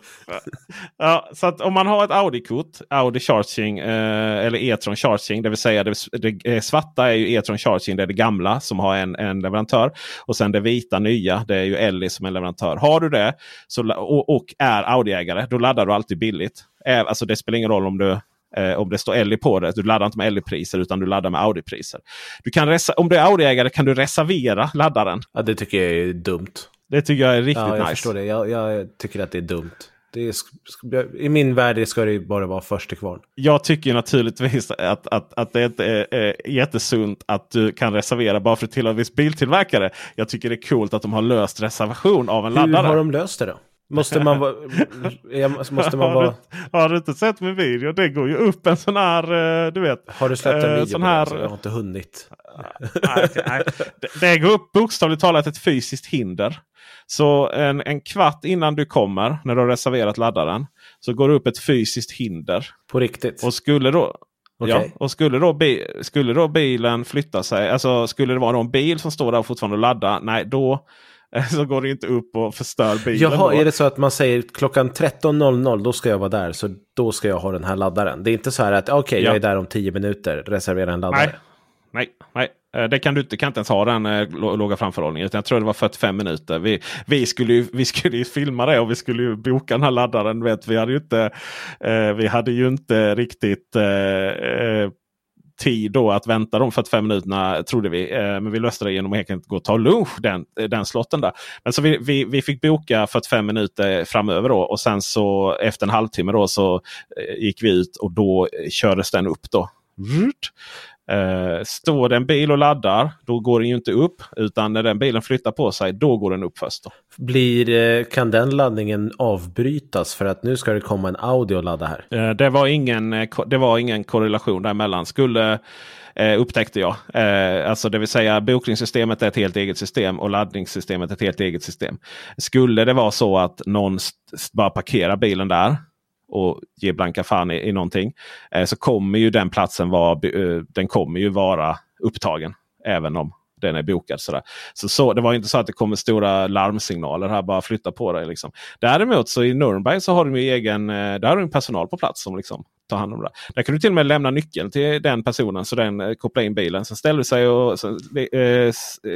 ja, så att om man har ett Audi-kort, Audi Charging eh, eller E-tron Charging, det vill säga det, det svarta är ju E-tron Charging, det är det gamla som har en, en leverantör. Och sen det vita nya, det är ju Ellie som är leverantör. Har du det så, och, och är Audi-ägare, då laddar du alltid billigt. Alltså det spelar ingen roll om du Eh, om det står Ellie på det. Du laddar inte med Ellie-priser utan du laddar med Audi-priser. Du kan om du är Audi-ägare kan du reservera laddaren. Ja, det tycker jag är dumt. Det tycker jag är riktigt ja, jag nice. Förstår det. Jag, jag tycker att det är dumt. Är, I min värld ska det bara vara först till kvarn. Jag tycker naturligtvis att, att, att det inte är, är jättesunt att du kan reservera bara för att tillhöra viss biltillverkare. Jag tycker det är coolt att de har löst reservation av en Hur laddare. Hur har de löst det då? Måste man vara... (laughs) måste man vara... Har, du, har du inte sett min video? Det går ju upp en sån här, eh, du vet. Har du släppt en video sån här... Jag har inte hunnit. nej, nej. Det, det går upp bokstavligt talat ett fysiskt hinder. Så en, en kvart innan du kommer, när du har reserverat laddaren, så går det upp ett fysiskt hinder. På riktigt? Och skulle då, Okay. Ja, och skulle då, bi skulle då bilen flytta sig, alltså skulle det vara någon bil som står där och fortfarande laddar, nej då (laughs) så går det inte upp och förstör bilen. Jaha, då. är det så att man säger klockan 13.00 då ska jag vara där så då ska jag ha den här laddaren. Det är inte så här att okej, okay, ja. jag är där om 10 minuter, reservera en laddare. Nej, nej, nej. Eh, det kan du inte, kan inte ens ha den eh, låga framförhållningen. Jag tror det var 45 minuter. Vi, vi, skulle ju, vi skulle ju filma det och vi skulle ju boka den här laddaren. Vet, vi, hade ju inte, eh, vi hade ju inte riktigt eh, eh tid då att vänta de 45 minuterna trodde vi. Eh, men vi löste det genom att helt enkelt gå och ta lunch den, eh, den slotten där. Men så vi, vi, vi fick boka 45 minuter framöver då och sen så efter en halvtimme då så eh, gick vi ut och då kördes den upp. då. Uh, står det en bil och laddar, då går den ju inte upp. Utan när den bilen flyttar på sig, då går den upp först. Då. Blir, uh, kan den laddningen avbrytas för att nu ska det komma en Audi och ladda här? Uh, det, var ingen, det var ingen korrelation däremellan. Skulle upptäckte jag. alltså det vill säga bokningssystemet är ett helt eget system och laddningssystemet är ett helt eget system. Skulle det vara så att någon bara parkerar bilen där och ge blanka fan i, i någonting. Eh, så kommer ju den platsen vara, eh, den kommer ju vara upptagen. Även om den är bokad. Sådär. Så, så Det var inte så att det kommer stora larmsignaler här. Bara flytta på dig. Liksom. Däremot så i Nürnberg så har de ju egen eh, där har de personal på plats som liksom ta hand om det. Där kan du till och med lämna nyckeln till den personen så den eh, kopplar in bilen. Sen ställer du sig och så, eh,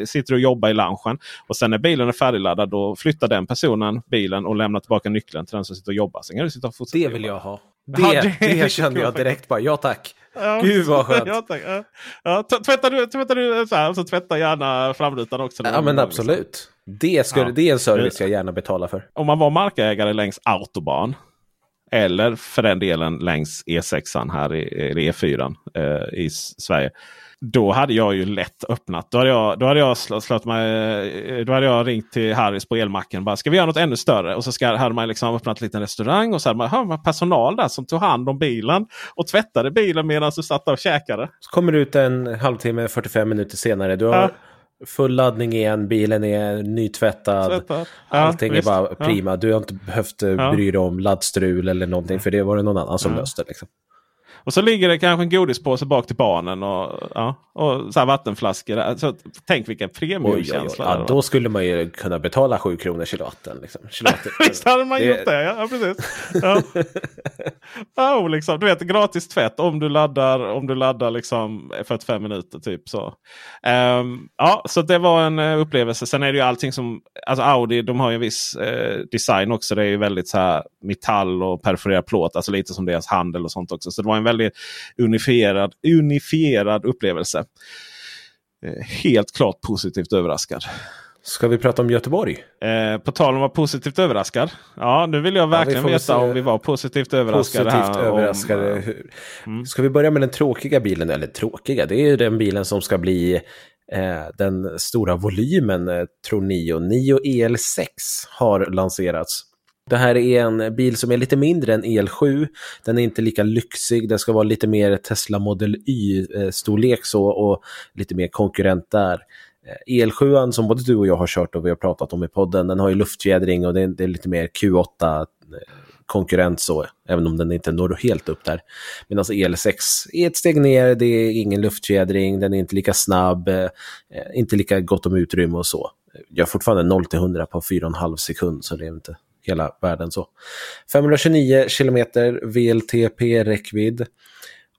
sitter och jobbar i loungen. Och sen när bilen är färdigladdad då flyttar den personen bilen och lämnar tillbaka nyckeln till den som sitter och jobbar. Sen kan du sitta och det vill jag ha. (laughs) Det, ja, det, det kände jag direkt bara. Ja tack. Ja, Gud vad skönt. (laughs) Ja, tack. Ja. Ja, tvättar du, tvättar du så här, så tvätta gärna framrutan också. Ja men absolut. Det, skulle, ja. det är en service jag gärna betalar för. Om man var markägare längs autobahn eller för den delen längs E6 här i, E4 eh, i Sverige. Då hade jag ju lätt öppnat. Då hade jag, då hade jag, slått mig, eh, då hade jag ringt till Harrys på elmacken. Bara, ska vi göra något ännu större? Och så ska, hade man liksom öppnat en liten restaurang. Och så hade man, hade man personal där som tog hand om bilen. Och tvättade bilen medan du satt och käkade. Så kommer du ut en halvtimme, 45 minuter senare. Du har ja full laddning igen, bilen är nytvättad. Tvättat. Allting ja, är bara prima. Du har inte behövt eh, ja. bry dig om laddstrul eller någonting för det var det någon annan som ja. löste. Liksom. Och så ligger det kanske en godispåse bak till barnen och, ja, och så vattenflaskor. Alltså, tänk vilken premiumkänsla. Ja, då skulle man ju kunna betala 7 kronor kilowatten. Liksom. (laughs) Visst hade man det... gjort det? Ja, precis. Ja. (laughs) oh, liksom, du vet, gratis tvätt om du laddar, om du laddar liksom 45 minuter. typ så. Um, ja, så det var en uh, upplevelse. Sen är det ju allting som... Alltså Audi de har ju en viss uh, design också. Det är ju väldigt så här metall och perforerad plåt. Alltså lite som deras handel och sånt också. Så det var en väldigt unifierad, unifierad upplevelse. eh, helt klart positivt överraskad. Ska vi prata om Göteborg? Eh, på tal om att vara positivt överraskad. Ja, nu vill jag verkligen får veta se- om vi var positivt överraskade. Positivt här, överraskade. Om, Hur- Ska vi börja med den tråkiga bilen? Eller tråkiga, det är ju den bilen som ska bli eh, den stora volymen, eh, tror Nio. Nio EL6 har lanserats. Det här är en bil som är lite mindre än EL7. Den är inte lika lyxig. Den ska vara lite mer Tesla Model Y-storlek eh, så och lite mer konkurrent där. Eh, EL7 som både du och jag har kört och vi har pratat om i podden, den har ju luftfjädring och det är, det är lite mer Q8 eh, konkurrent så, även om den inte når helt upp där. Medan EL6 är ett steg ner, det är ingen luftfjädring, den är inte lika snabb, inte lika gott om utrymme och så. Jag har fortfarande 0 till 100 på 4,5 sekund, så det är inte hela världen så. 529 kilometer VLTP-räckvidd.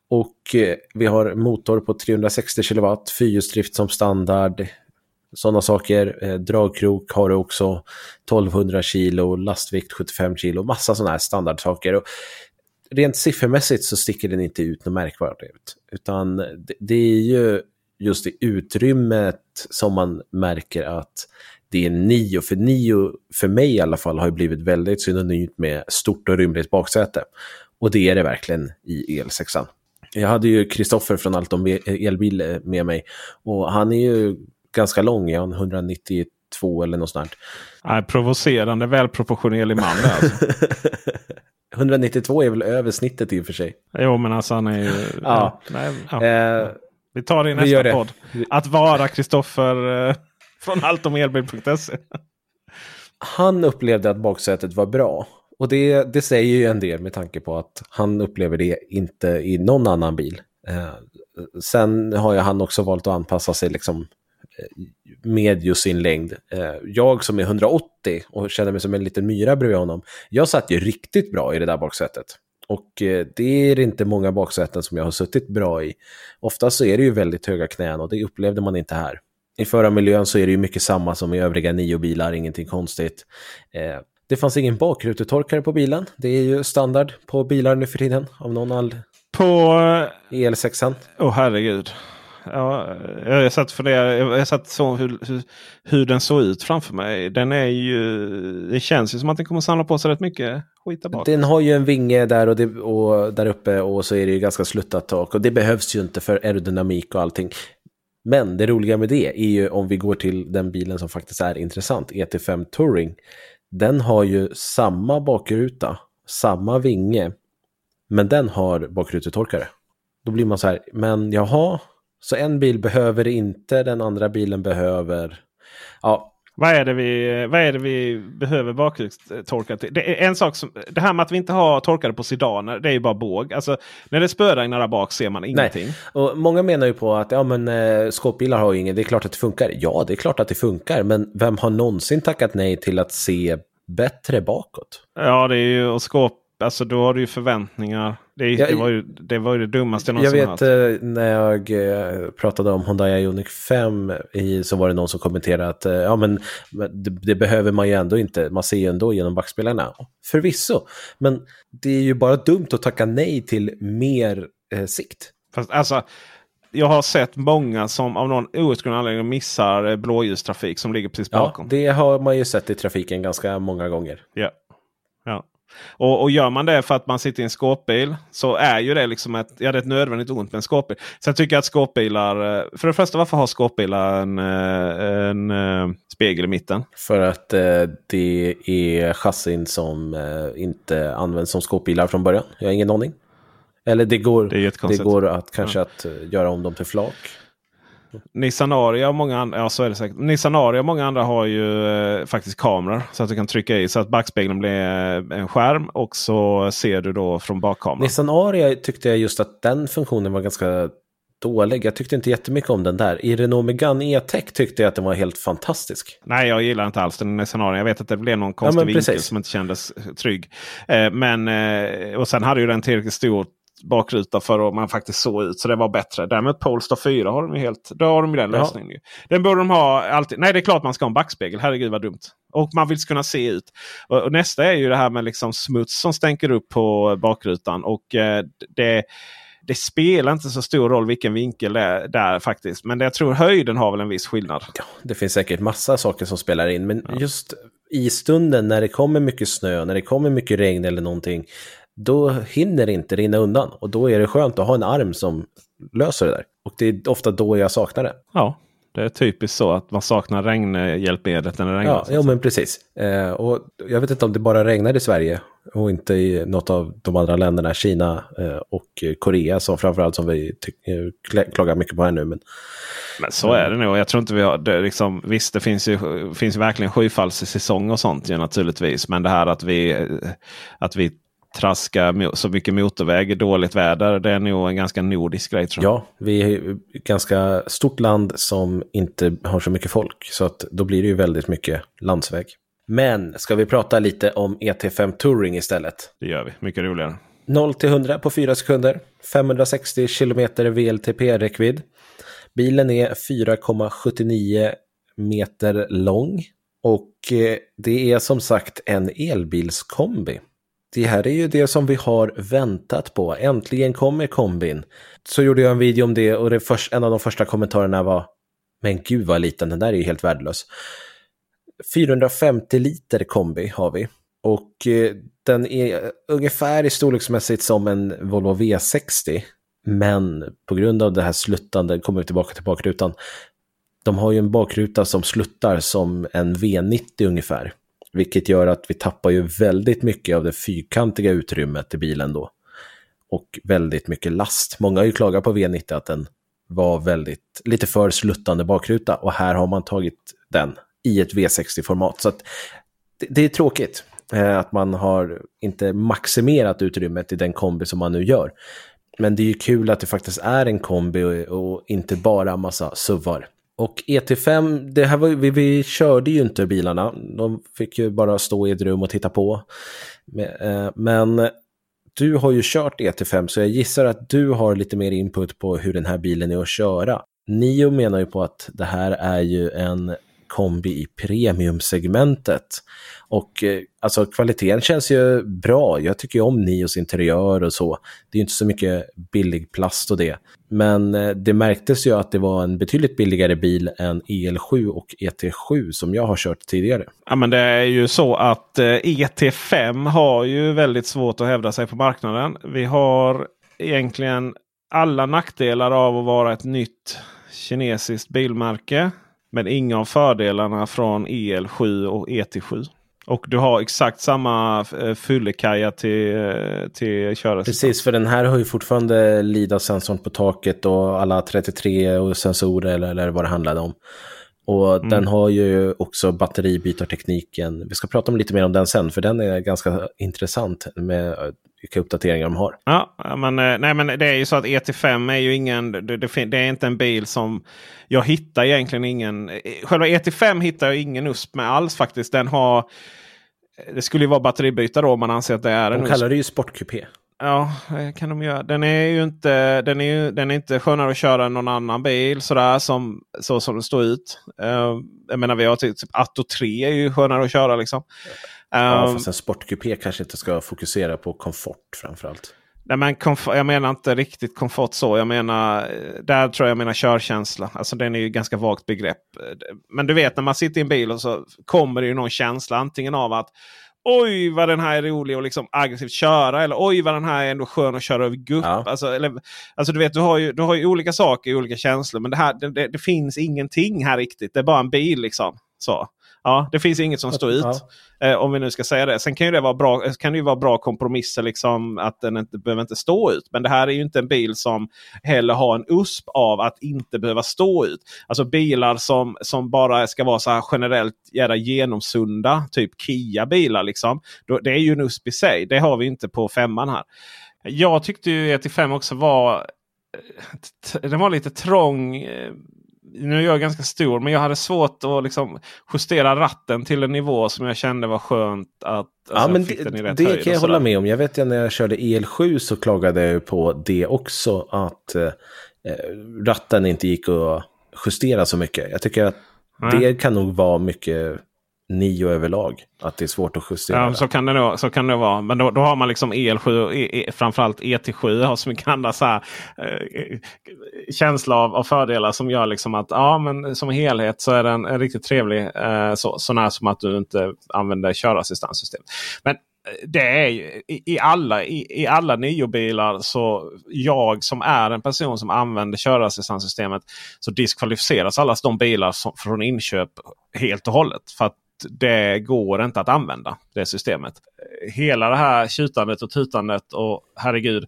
Och eh, vi har motor på 360 kilowatt, fyrhjulsdrift som standard. Sådana saker. Eh, dragkrok har du också. 1200 kilo, lastvikt 75 kilo. Massa sådana här standardsaker. Och rent siffermässigt så sticker den inte ut något märkbart ut. Utan det är ju just i utrymmet som man märker att det är nio. För nio, för mig i alla fall, har ju blivit väldigt synonymt med stort och rymligt baksäte. Och det är det verkligen i EL6. Jag hade ju Kristoffer från Allt om elbil eh, med mig. Och han är ju ganska lång, är han 192 eller något sånt. Nej, provocerande välproportionerlig man alltså. (laughs) 192 är väl över snittet i och för sig. Jo, men alltså han är ju... Ja. nej, ja. Eh, Vi tar det i nästa podd. Att vara Kristoffer eh, från alltomelbil.se. han upplevde att baksätet var bra. Och det, det säger ju en del med tanke på att han upplever det inte i någon annan bil. Eh, sen har ju han också valt att anpassa sig liksom eh, med just sin längd. Eh, jag som är 180 och känner mig som en liten myra bredvid honom, jag satt ju riktigt bra i det där baksätet. Och eh, det är inte många baksäten som jag har suttit bra i. Ofta så är det ju väldigt höga knän och det upplevde man inte här. I förarmiljön så är det ju mycket samma som i övriga nio bilar, ingenting konstigt. Eh, det fanns ingen bakrutetorkare på bilen. Det är ju standard på bilar nu för tiden av någon all På... EL6. Åh herregud. Ja, jag satt för det. Jag satt så hur, hur, hur den såg ut framför mig. Den är ju... Det känns ju som att den kommer samla på sig rätt mycket skit där bak. Den har ju en vinge där och, det, och där uppe och så är det ju ganska sluttat tak. Och det behövs ju inte för aerodynamik och allting. Men det roliga med det är ju om vi går till den bilen som faktiskt är intressant, ET5 Touring. Den har ju samma bakruta, samma vinge, men den har bakrutetorkare. Då blir man så här, men jaha, så en bil behöver inte, den andra bilen behöver... Ja, vad är det vi, vad är det vi behöver bakrutstorka till? Det, är en sak som, det här med att vi inte har torkare på sedaner, det är ju bara båg. Alltså, när det spöregnar där bak ser man ingenting. Nej. Och många menar ju på att ja, men, eh, skåpbilar har ju ingen, det är klart att det funkar. Ja, det är klart att det funkar, men vem har någonsin tackat nej till att se bättre bakåt? Ja, det är ju och skåp. Alltså då har du ju förväntningar. Det, Jag- det, var, ju, det var ju det dummaste jag Jag någonsin vet hört. eh, när jag eh, pratade om Hyundai Ioniq 5 i, så var det någon som kommenterade att eh, ja, men, det, det behöver man ju ändå inte. Man ser ju ändå genom backspelarna. Förvisso, men det är ju bara dumt att tacka nej till mer eh, sikt. Fast, alltså, jag har sett många som av någon outgrundlig anledning missar blåljustrafik som ligger precis Ja, bakom. det har man ju sett i trafiken ganska många gånger. Ja. ja. Och, och gör man det för att man sitter i en skåpbil så är ju det liksom ett, ja, det är ett nödvändigt ont med en skåpbil. Så jag tycker att skåpbilar, eh, för det första varför har skåpbilar en, eh, en, eh, spegel i mitten? För att eh, det är chassin som eh, inte används som skåpbilar från början. Jag har ingen aning. Eller det går, Det det går att kanske att eh, göra om dem till flak. Nissan Aria och många andra, ja så är det säkert. Nissan Aria och många andra har ju eh, faktiskt kameror. Så att du kan trycka i så att backspegeln blir eh, en skärm och så ser du då från bakkameran. Nissan Aria tyckte jag just att den funktionen var ganska dålig. Jag tyckte inte jättemycket om den där. I Renault Megane E-Tech tyckte jag att den var helt fantastisk. Nej, jag gillar inte alls den Aria. Jag vet att det blev någon konstig men vinkel som inte kändes trygg. Eh, men, eh, och sen hade ju den tillräckligt stor bakruta för att man faktiskt såg ut. Så det var bättre. Däremot Polestar 4 har de ju helt. Då har de ju den Ja. lösningen. ju. Den borde de ha alltid. Nej, det är klart man ska ha en backspegel. Herregud vad dumt. Och man vill kunna se ut. Och, och nästa är ju det här med liksom smuts som stänker upp på bakrutan. Och eh, det, det spelar inte så stor roll vilken vinkel det är där faktiskt. Men jag tror höjden har väl en viss skillnad. Ja, det finns säkert massa saker som spelar in. Men ja. just i stunden när det kommer mycket snö, när det kommer mycket regn eller någonting. Då hinner det inte rinna undan. Och då är det skönt att ha en arm som löser det där. Och det är ofta då jag saknar det. Ja, det är typiskt så att man saknar regnhjälpmedlet när det regnar. Ja, ja men precis. Eh, och jag vet inte om det bara regnar i Sverige och inte i något av de andra länderna, Kina eh, och Korea som framförallt som vi eh, klagar mycket på här nu. Men, men så är det nog. Jag tror inte vi har, det liksom, visst det finns ju, finns verkligen sjufallssäsong och sånt ju naturligtvis. Men det här att vi, eh, att vi traska så mycket motorväg i dåligt väder. Det är nog en ganska nordisk grej tror jag. Ja, vi är ett ganska stort land som inte har så mycket folk. Så att då blir det ju väldigt mycket landsväg. Men ska vi prata lite om ET5 Touring istället? Det gör vi, mycket roligare. 0 till 100 på 4 sekunder. 560 kilometer VLTP-räckvidd. Bilen är 4,79 meter lång. Och eh, det är som sagt en elbilskombi det här är ju det som vi har väntat på. Äntligen kommer kombin. Så gjorde jag en video om det och det först, en av de första kommentarerna var Men gud vad liten, den där är ju helt värdelös. 450 liter kombi har vi. Och eh, den är ungefär i storleksmässigt som en Volvo V60. Men på grund av det här sluttande, kommer vi tillbaka till bakrutan. De har ju en bakruta som sluttar som en V90 ungefär. Vilket gör att vi tappar ju väldigt mycket av det fyrkantiga utrymmet i bilen då. Och väldigt mycket last. Många har ju klagat på V90 att den var väldigt, lite för sluttande bakruta. Och här har man tagit den i ett V60-format. Så att det, det är tråkigt eh, att man har inte maximerat utrymmet i den kombi som man nu gör. Men det är ju kul att det faktiskt är en kombi och, och inte bara massa suvar. Och ET5, det här var, vi, vi körde ju inte bilarna. De fick ju bara stå i ett rum och titta på. Men eh, du har ju kört ET5 så jag gissar att du har lite mer input på hur den här bilen är att köra. Nio menar ju på att det här är ju en kombi i premiumsegmentet. Och eh, alltså kvaliteten känns ju bra. Jag tycker ju om Nios interiör och så. Det är inte så mycket billig plast och det. Men eh, det märktes ju att det var en betydligt billigare bil än EL7 och ET7 som jag har kört tidigare. Ja men det är ju så att eh, ET5 har ju väldigt svårt att hävda sig på marknaden. Vi har egentligen alla nackdelar av att vara ett nytt kinesiskt bilmärke. Men inga av fördelarna från EL7 och ET7. Och du har exakt samma eh, fyllekaja till, eh, till körresultat. Precis, för den här har ju fortfarande LIDA-sensorn på taket och alla 33 och sensorer eller, eller vad det handlade om. Och mm. den har ju också batteribytartekniken. Vi ska prata om lite mer om den sen, för den är ganska intressant med vilka uppdateringar de har. Ja, men, eh, nej, men det är ju så att ET5 är ju ingen, det, det, är inte en bil som jag hittar egentligen ingen. Eh, själva ET5 hittar jag ingen USP med alls faktiskt. Den har, eh, det skulle ju vara batteribyte då om man anser att det är en De kallar det ju sportkupé. Ja, kan de göra. Den är ju inte, den är ju, den är inte skönare att köra än någon annan bil sådär som, så som det står ut. Uh, jag menar vi har typ, typ Atto 3 är ju skönare att köra liksom. Ja, um, fast en sportkupé kanske inte ska fokusera på komfort framförallt. Nej, men jag menar inte riktigt komfort så. Jag menar, där tror jag jag menar körkänsla. Alltså den är ju ganska vagt begrepp. Men du vet när man sitter i en bil och så kommer det ju någon känsla. Antingen av att oj vad den här är rolig och liksom aggressivt köra. Eller oj vad den här är ändå skön att köra över gupp. Ja. Alltså, eller, alltså du vet, du har, ju, du har ju olika saker, olika känslor. Men det, här, det, det, det finns ingenting här riktigt. Det är bara en bil liksom. Så. Ja, det finns inget som står ut. Ja. Eh, om vi nu ska säga det. Sen kan, ju det vara bra, kan det ju vara bra kompromisser. Liksom, att den inte behöver inte stå ut. Men det här är ju inte en bil som heller har en USP av att inte behöva stå ut. Alltså bilar som, som bara ska vara så här generellt jävla genomsunda. Typ Kia-bilar. Liksom. det är ju en USP i sig. Det har vi inte på femman här. Jag tyckte ju ET5 också var eh, den var lite trång eh, nu är jag ganska stor men jag hade svårt att liksom justera ratten till en nivå som jag kände var skönt att alltså, ja, men det, det kan jag hålla med om. Jag vet ju när jag körde EL7 så klagade jag på det också. Att eh, ratten inte gick att justera så mycket. Jag tycker att mm. det kan nog vara mycket Nio överlag. Att det är svårt att justera. Ja, så kan det nog, så kan det vara. Men då, då har man liksom EL7 och e, e, framförallt ET7 har så mycket andra så här, eh, känsla av, av fördelar som gör liksom att ja, men som helhet så är den en riktigt trevlig. Eh, så, så när som att du inte använder körassistanssystem. Men eh, det är ju, i, i, alla, i, i alla nio-bilar så jag som är en person som använder körassistanssystemet så diskvalificeras alla de bilar som, från inköp helt och hållet. För att det går inte att använda det systemet. Hela det här tjutandet och tutandet och herregud.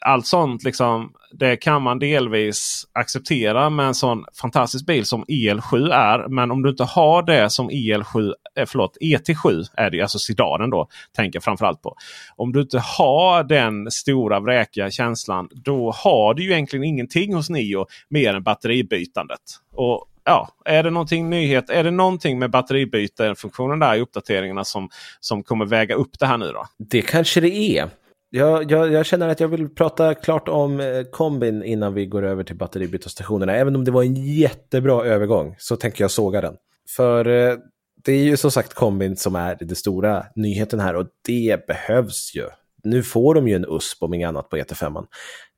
Allt sånt liksom, det kan man delvis acceptera med en sån fantastisk bil som EL7 är. Men om du inte har det som EL7, eh, förlåt ET7 är det alltså sedanen då. Tänker framförallt på. Om du inte har den stora vräkiga känslan. Då har du ju egentligen ingenting hos Nio mer än batteribytandet. Och ja, är det någonting nyhet? Är det någonting med batteribyte-funktionen där i uppdateringarna som, som kommer väga upp det här nu då? Det kanske det är. Jag, jag, jag, känner att jag vill prata klart om eh, kombin innan vi går över till batteribytesstationerna. Även om det var en jättebra övergång så tänker jag såga den. För eh, det är ju som sagt kombin som är den stora nyheten här och det behövs ju. Nu får de ju en USP om inget annat på ET5.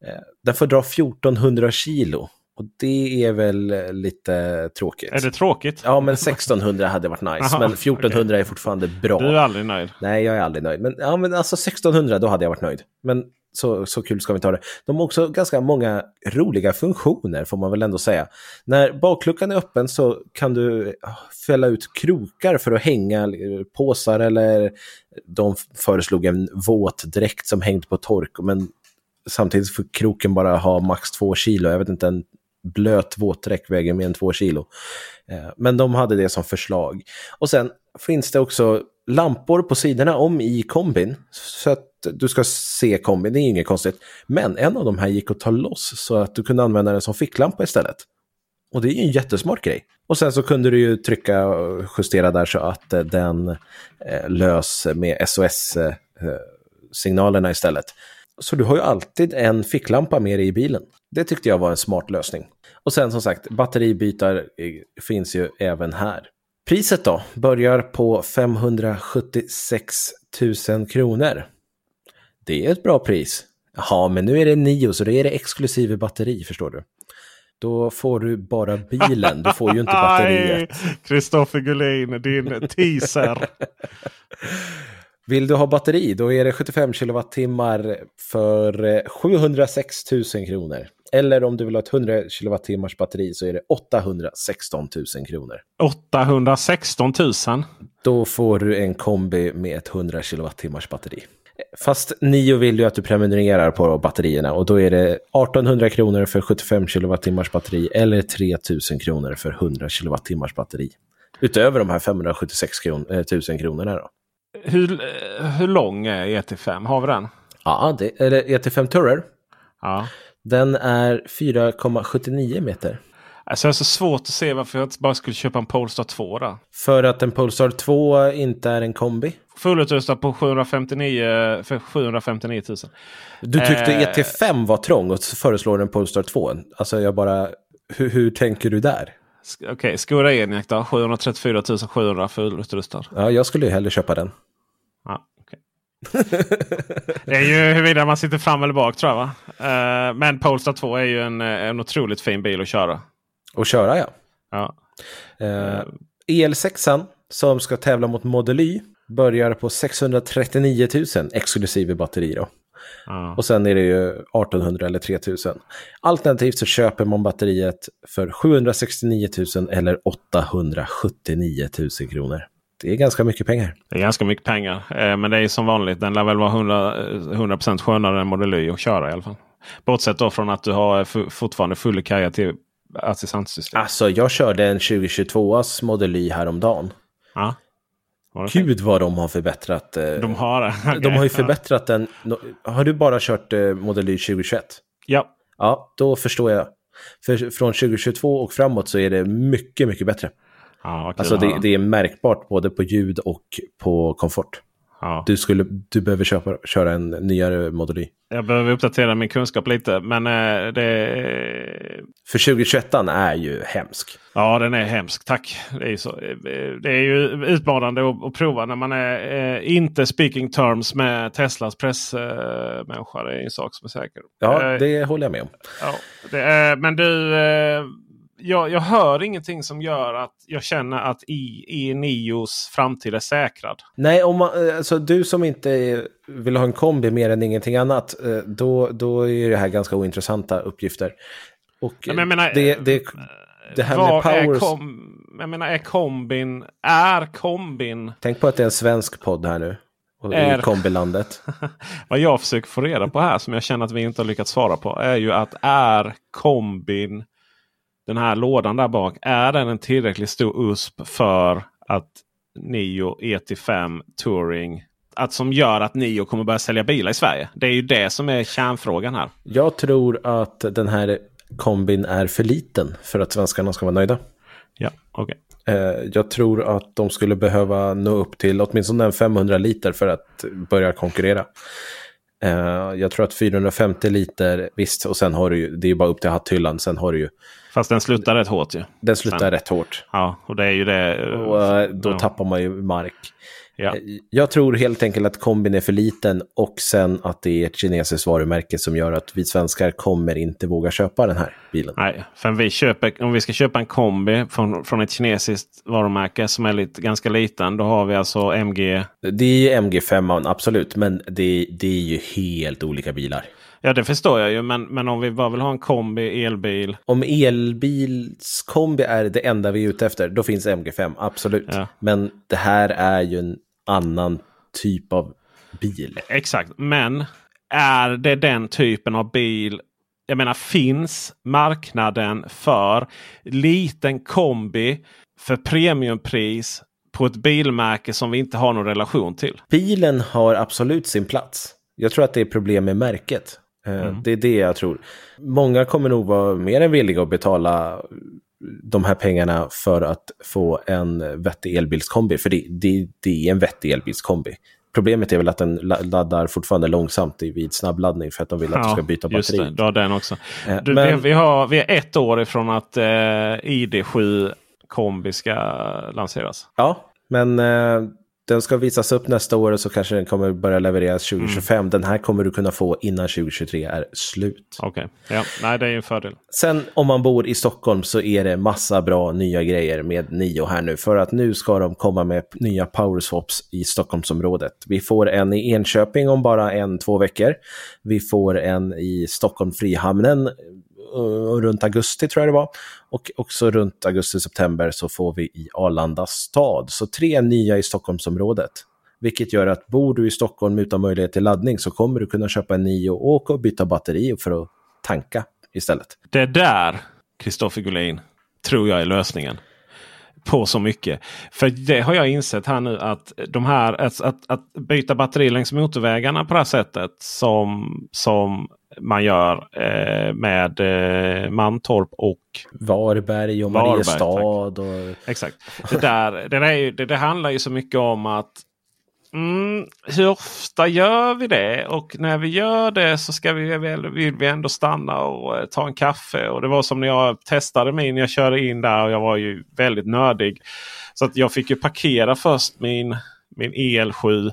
Eh, den får dra 1400 kilo och det är väl eh, lite tråkigt. Är det tråkigt? Ja, men 1600 hade varit nice. (laughs) Aha, men 1400 okay. är fortfarande bra. Du är aldrig nöjd? Nej, jag är aldrig nöjd. Men, ja, men alltså 1600, då hade jag varit nöjd. Men så, så kul ska vi ha det. De har också ganska många roliga funktioner, får man väl ändå säga. När bakluckan är öppen så kan du ah, fälla ut krokar för att hänga påsar eller de föreslog en våtdräkt som hängde på tork. Men samtidigt får kroken bara ha max två kilo. Jag vet inte, en blöt våtdräkt väger mer än två kilo. Eh, men de hade det som förslag. Och sen finns det också lampor på sidorna om i kombin. Så att du ska se kombin, det är inget konstigt. Men en av de här gick att ta loss så att du kunde använda den som ficklampa istället. Och det är ju en jättesmart grej. Och sen så kunde du ju trycka och justera där så att eh, den eh, lös med SOS-signalerna istället. Så du har ju alltid en ficklampa med dig i bilen. Det tyckte jag var en smart lösning. Och sen som sagt, batteribytar finns ju även här. Priset då börjar på 576 000 kronor. Det är ett bra pris. Ja, men nu är det nio så då är det exklusive batteri, förstår du. Då får du bara bilen, du får ju inte (laughs) batteriet. Kristoffer Gullin, din teaser. Vill du ha batteri, då är det 75 kilowattimmar för 706 000 kronor. Eller om du vill ha ett 100 kilowattimmars batteri så är det 816 000 kronor. 816 000? Då får du en kombi med ett 100 kilowattimmars batteri. Fast Nio vill ju att du prenumererar på batterierna och då är det 1800 kronor för 75 kilowattimmars batteri eller 3000 kronor för 100 kilowattimmars batteri. Utöver de här 576 kron 000 kronorna då. Hur, hur lång är ET5? Har vi den? Ja, det, eller ET5 Tourer. Ja. Den är 4,79 meter. Alltså det är så svårt att se varför jag inte bara skulle köpa en Polestar 2 då. För att en Polestar 2 inte är en kombi. Fullutrustad på 759, för 759 000. Du tyckte eh, ET5 var trång och föreslår en Polestar 2. Alltså jag bara, hur, hur tänker du där? Okej, okay, Skoda Enyaq då? 734 700 fullutrustad. Ja, jag skulle ju hellre köpa den. Ja. Det är ju huruvida man sitter fram eller bak tror jag. Va? Uh, men Polestar 2 är ju en, en otroligt fin bil att köra. Och köra ja. ja. Uh, EL6 som ska tävla mot Model Y börjar på 639 000 exklusive batteri. Då. Ja. Och sen är det ju 1800 eller 3000. Alternativt så köper man batteriet för 769 000 eller 879 000 kronor. Det är ganska mycket pengar. Det är ganska mycket pengar. Eh, men det är som vanligt. Den lär väl vara 100%, 100 skönare än Model Y att köra i alla fall. Bortsett då från att du har fortfarande full kaja till assistanssystem. Alltså jag körde en 2022 Model Y häromdagen. Ja. Gud vad de har förbättrat. Eh, de har. Okay. De har ju (laughs) förbättrat den. Har du bara kört eh, Model Y 2021? Ja. Ja, då förstår jag. För från 2022 och framåt så är det mycket, mycket bättre. Ja, alltså det, det, är märkbart både på ljud och på komfort. Ja. Du, skulle, du behöver köpa, köra en nyare Model Y. Jag behöver uppdatera min kunskap lite. Men eh, det... För 2021 är ju hemsk. Ja, den är hemsk. Tack. Det är ju, så, eh, det är ju utmanande att, att prova när man är eh, inte speaking terms med Teslas pressmänniska. Eh, det är en sak som är säker. Ja, Eh, det håller jag med om. Ja, är, men du, eh, jag, jag hör ingenting som gör att jag känner att i, i Nios framtid är säkrad. Nej, om man, eh, alltså, du som inte vill ha en kombi mer än ingenting annat, eh, då, då är det här ganska ointressanta uppgifter. Och Ja, men menar, det, det, det här med powers... kom, jag menar, är kombin... Är kombin... Tänk på att det är en svensk podd här nu. Och Är- I kombilandet. (laughs) Vad jag försöker få reda på här som jag känner att vi inte har lyckats svara på. Är ju att är kombin... Den här lådan där bak. Är den en tillräckligt stor USP för att Nio ET5 Touring. Att som gör att Nio kommer börja sälja bilar i Sverige. Det är ju det som är kärnfrågan här. Jag tror att den här kombin är för liten för att svenskarna ska vara nöjda. Ja, okej. Eh, Jag tror att de skulle behöva nå upp till åtminstone en 500 liter för att börja konkurrera. Eh, Jag tror att 450 liter, visst, och sen har du ju, det är ju bara upp till hatthyllan, sen har du ju, Fast den slutar rätt hårt ju. den slutar Sen. rätt hårt. Ja, och det är ju det. Och eh, då ja. tappar man ju mark. Ja. Eh, Jag tror helt enkelt att kombin är för liten och sen att det är ett kinesiskt varumärke som gör att vi svenskar kommer inte våga köpa den här bilen. Nej, för vi köper, om vi ska köpa en kombi från, från ett kinesiskt varumärke som är lite, ganska liten. Då har vi alltså MG. Det är ju MG5, absolut, men det, det är ju helt olika bilar. Ja, det förstår jag ju. Men, men om vi bara vill ha en kombi, elbil. Om elbilskombi är det enda vi är ute efter, då finns MG5, absolut. Ja. Men det här är ju en annan typ av bil. Exakt, men är det den typen av bil? Jag menar, finns marknaden för liten kombi för premiumpris på ett bilmärke som vi inte har någon relation till? Bilen har absolut sin plats. Jag tror att det är problem med märket. Eh, Det är det jag tror. Många kommer nog vara mer än villiga att betala de här pengarna för att få en vettig elbilskombi. För det, det, det är en vettig elbilskombi. Problemet är väl att den la- laddar fortfarande långsamt vid snabbladdning för att de vill att du ska byta batteri. det. Du har den också. Eh, Du, men- vi, vi, har, vi är ett år ifrån att eh, ID7 kombi ska lanseras. Ja, men eh, den ska visas upp nästa år och så kanske den kommer börja levereras 2025. Den här kommer du kunna få innan 2023 är slut. Okej, ja, nej det är ju en fördel. Sen om man bor i Stockholm så är det massa bra nya grejer med Nio här nu. För att nu ska de komma med nya powerswaps i Stockholmsområdet. Vi får en i Enköping om bara en, två veckor. Vi får en i Stockholm Frihamnen Eh, runt augusti tror jag det var. Och också runt augusti-september så får vi i Arlanda stad. Så tre nya i Stockholmsområdet. Vilket gör att bor du i Stockholm utan möjlighet till laddning så kommer du kunna köpa en Nio och åka och byta batteri för att tanka istället. Det där, Kristoffer Gullin, tror jag är lösningen. På så mycket. För det har jag insett här nu att de här att, att, att byta batteri längs motorvägarna på det här sättet som, som man gör eh, med eh, Mantorp och Varberg och Varberg, Mariestad. tack. Och... Exakt. Det, där, det, där är ju, det, det handlar ju så mycket om att mm, hur ofta gör vi det? Och när vi gör det så ska vi, väl- vill vi ändå stanna och eh, ta en kaffe. Och det var som när jag testade min. Jag körde in där och jag var ju väldigt nördig. Så att jag fick ju parkera först min, min EL7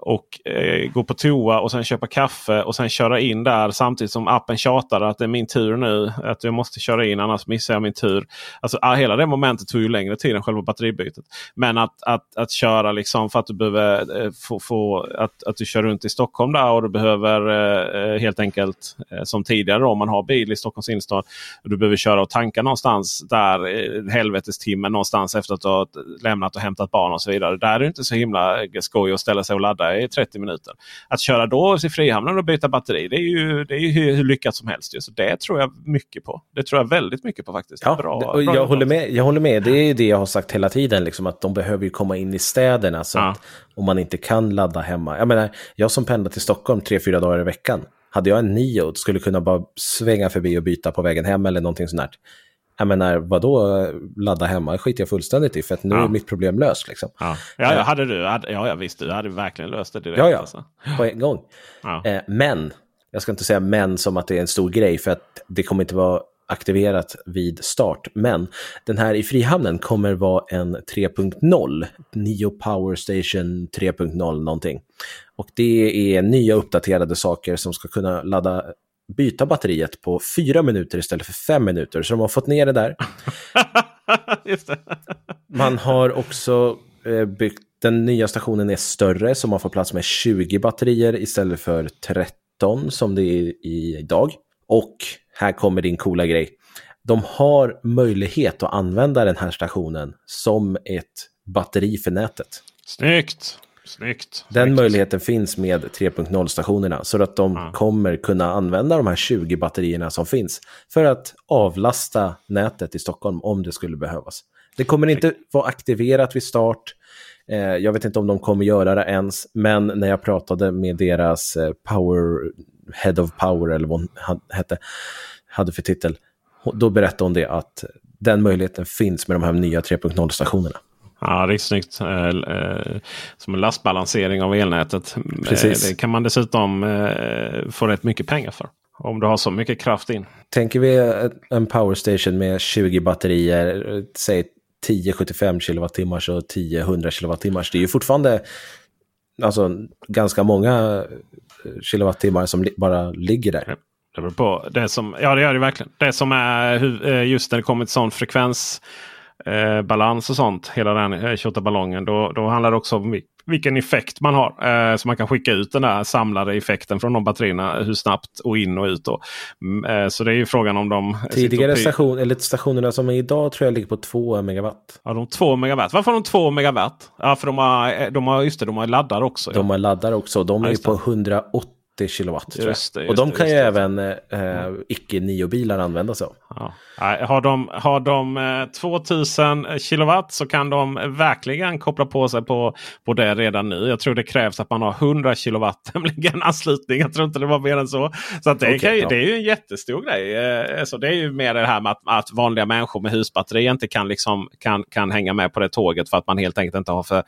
och eh, gå på toa och sen köpa kaffe och sen köra in där samtidigt som appen tjatar att det är min tur nu. Att jag måste köra in annars missar jag min tur. Alltså, ah, hela det momentet tog ju längre tid än själva batteribytet. Men att, att, att köra liksom för att du behöver eh, få, få att, att du kör runt i Stockholm där och du behöver eh, eh, helt enkelt eh, som tidigare då, om man har bil i Stockholms innerstad. Du behöver köra och tanka någonstans där eh, helvetestimmen någonstans efter att du har lämnat och hämtat barn och så vidare. Där är det inte så himla eh, skoj att ställa sig och ladda i 30 minuter. Att köra då till Frihamnen och byta batteri det är ju, det är ju hur, lyckat som helst. Ju. Så det tror jag mycket på. Det tror jag väldigt mycket på faktiskt. Ja, bra, och bra jag, jobbat. håller med, jag håller med. Det är ju det jag har sagt hela tiden. Liksom, att de behöver ju komma in i städerna. Så Ja. att om man inte kan ladda hemma. Jag menar, jag som pendlar till Stockholm tre, fyra dagar i veckan. Hade jag en Nio skulle kunna bara svänga förbi och byta på vägen hem eller någonting sånt där. Jag menar, vadå ladda hemma? Skiter jag fullständigt i för att nu Ja. är mitt problem löst. Liksom. Ja, ja, ja, hade du, hade, ja, visst, du hade verkligen löst det direkt. Ja, ja, Alltså. på en gång. Ja. Eh, men, jag ska inte säga men som att det är en stor grej för att det kommer inte vara aktiverat vid start. Men den här i Frihamnen kommer vara en 3.0, Nio Power Station 3.0 någonting. Och det är nya uppdaterade saker som ska kunna ladda byta batteriet på fyra minuter istället för fem minuter. Så de har fått ner det där. (laughs) Det. Man har också eh, byggt, den nya stationen är större så man får plats med 20 batterier istället för 13 som det är idag. Och här kommer din coola grej. De har möjlighet att använda den här stationen som ett batteri för nätet. Snyggt! Snyggt! Den Snyggt. möjligheten finns med 3.0-stationerna så att de kommer kunna använda de här 20 batterierna som finns för att avlasta nätet i Stockholm om det skulle behövas. Det kommer inte vara aktiverat vid start. Eh, jag vet inte om de kommer göra det ens, men när jag pratade med deras eh, power, head of power eller vad hon hette, hade för titel, då berättade hon det att den möjligheten finns med de här nya 3.0-stationerna. Ja, det är snyggt. Eh, eh, Som en lastbalansering av elnätet. Precis. Eh, Det kan man dessutom få rätt mycket pengar för. Om du har så mycket kraft in. Tänker vi en powerstation med 20 batterier, säg 10 75 kilowattimmar och 10 100 kilowattimmar. Det är ju fortfarande alltså, ganska många kilowattimmar som bara ligger där. Det beror på. Det som, ja, det gör det verkligen. Det som är just när det kommer till sån frekvens eh, balans och sånt. Hela den eh, 28-ballongen. Då, då handlar det också om vi- vilken effekt man har. Eh, så man kan skicka ut den där samlade effekten från de batterierna. Hur snabbt och in och ut. Då. Mm, eh, så det är ju frågan om de... Tidigare och py- station, eller stationerna som är idag tror jag ligger på 2 megawatt. Ja, de 2 megawatt. Varför har de 2 megawatt? Ja, för de har, eh, de har, just det, de har laddar också. De har laddar också. De Ja, är just på 180 kilowatt. Tror jag. Just det, just och de det, kan ju det. även eh, icke-nio-bilar använda sig av. Ja. Har de, har de eh, 2000 kilowatt så kan de verkligen koppla på sig på, på det redan nu. Jag tror det krävs att man har 100 kilowatt (laughs) nämligen anslutning. Jag tror inte det var mer än så. Så det, Okej, kan, ju- ja. det är ju en jättestor grej. Eh, Så det är ju mer det här med att, att vanliga människor med husbatteri inte kan, liksom, kan, kan hänga med på det tåget för att man helt enkelt inte har för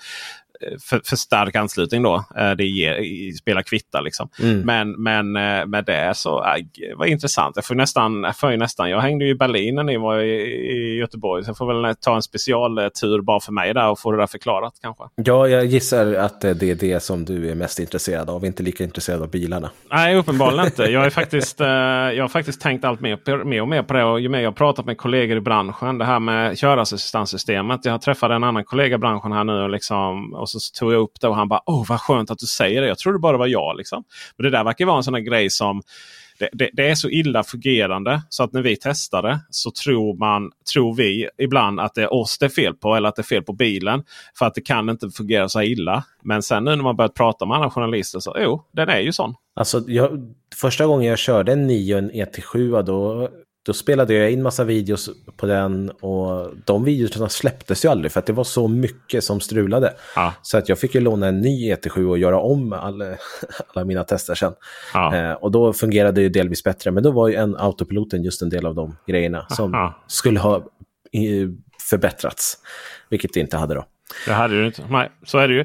för, för stark anslutning då. Eh, Det ger, spelar kvitta liksom. Mm. Men, men eh, med det så äh, vad intressant. Jag får nästan, jag, får nästan, jag hängde ju i Berlin när ni var i, i Göteborg. Så jag får väl ta en specialtur bara för mig där och få det där förklarat kanske. Ja, jag gissar att eh, det är det som du är mest intresserad av, inte lika intresserad av bilarna. Nej, uppenbarligen inte. Jag, är (laughs) faktiskt, eh, jag har faktiskt tänkt allt mer, mer och mer på det. Och ju mer jag har pratat med kollegor i branschen. Det här med körassistanssystemet. Jag träffade en annan kollega i branschen här nu. Och, liksom, och så tog jag upp det och han bara Åh vad skönt att du säger det. Jag trodde bara det var jag. Liksom. Men det där verkar vara en sån här grej som det, det, det är så illa fungerande så att när vi testar det så tror, man, tror vi ibland att det är oss det är fel på eller att det är fel på bilen. För att det kan inte fungera så illa. Men sen nu när man börjat prata med andra journalister så jo, den är ju sån. Alltså, jag, första gången jag körde en 9 och en ET7 då, då spelade jag in massa videos på den och de videorna släpptes ju aldrig för att det var så mycket som strulade. Ja. Så att jag fick ju låna en ny ET7 och göra om alla, alla mina tester sen. Ja. Eh, och då fungerade det ju delvis bättre, men då var ju en autopiloten just en del av de grejerna som Aha. skulle ha eh, förbättrats, vilket det inte hade då. Det hade du inte. Nej, så är det ju.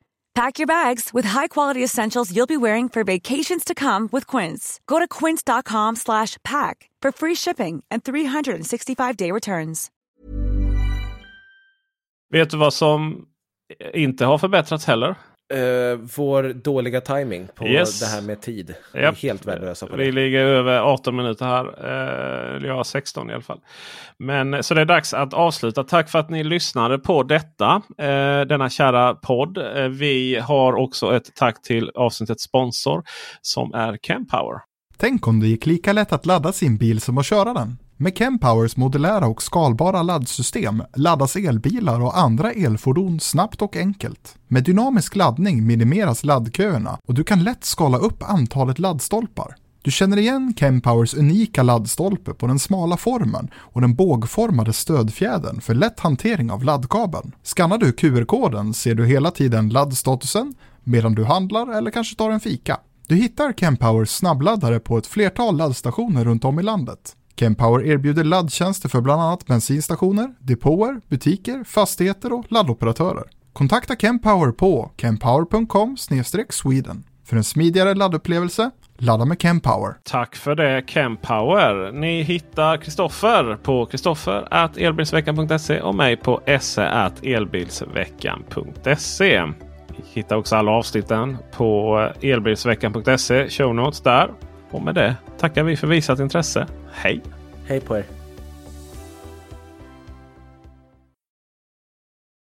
Pack your bags with high-quality essentials you'll be wearing for vacations to come with Quince. Go to quince.com slash pack for free shipping and 365-day returns. Vet du vad som inte har förbättrats heller? Uh, vår dåliga timing på Yes. det här med tid. Vi är Japp. helt värdelösa på Vi det. ligger över 18 minuter här. Eh, Eller ja, 16 i alla fall. Men Så det är dags att avsluta. Tack för att ni lyssnade på detta. eh, Denna kära podd. Eh, Vi har också ett tack till avsnittets sponsor som är Campower. Tänk om det gick lika lätt att ladda sin bil som att köra den. Med Kempowers modulära och skalbara laddsystem laddas elbilar och andra elfordon snabbt och enkelt. Med dynamisk laddning minimeras laddköerna och du kan lätt skala upp antalet laddstolpar. Du känner igen Kempowers unika laddstolpe på den smala formen och den bågformade stödfjädern för lätt hantering av laddkabeln. Skannar du QR-koden ser du hela tiden laddstatusen medan du handlar eller kanske tar en fika. Du hittar Kempowers snabbladdare på ett flertal laddstationer runt om i landet. Kempower erbjuder laddtjänster för bland annat bensinstationer, depåer, butiker, fastigheter och laddoperatörer. Kontakta Kempower på kempower.com sweden för en smidigare laddupplevelse. Ladda med Kempower. Tack för det KemPower. Ni hittar Kristoffer på kristoffer.elbilsveckan.se och mig på esse.elbilsveckan.se. Ni hittar också alla avsnitten på elbilsveckan.se. Show notes där. Och med det tackar vi för visat intresse. Hej! Hej på er.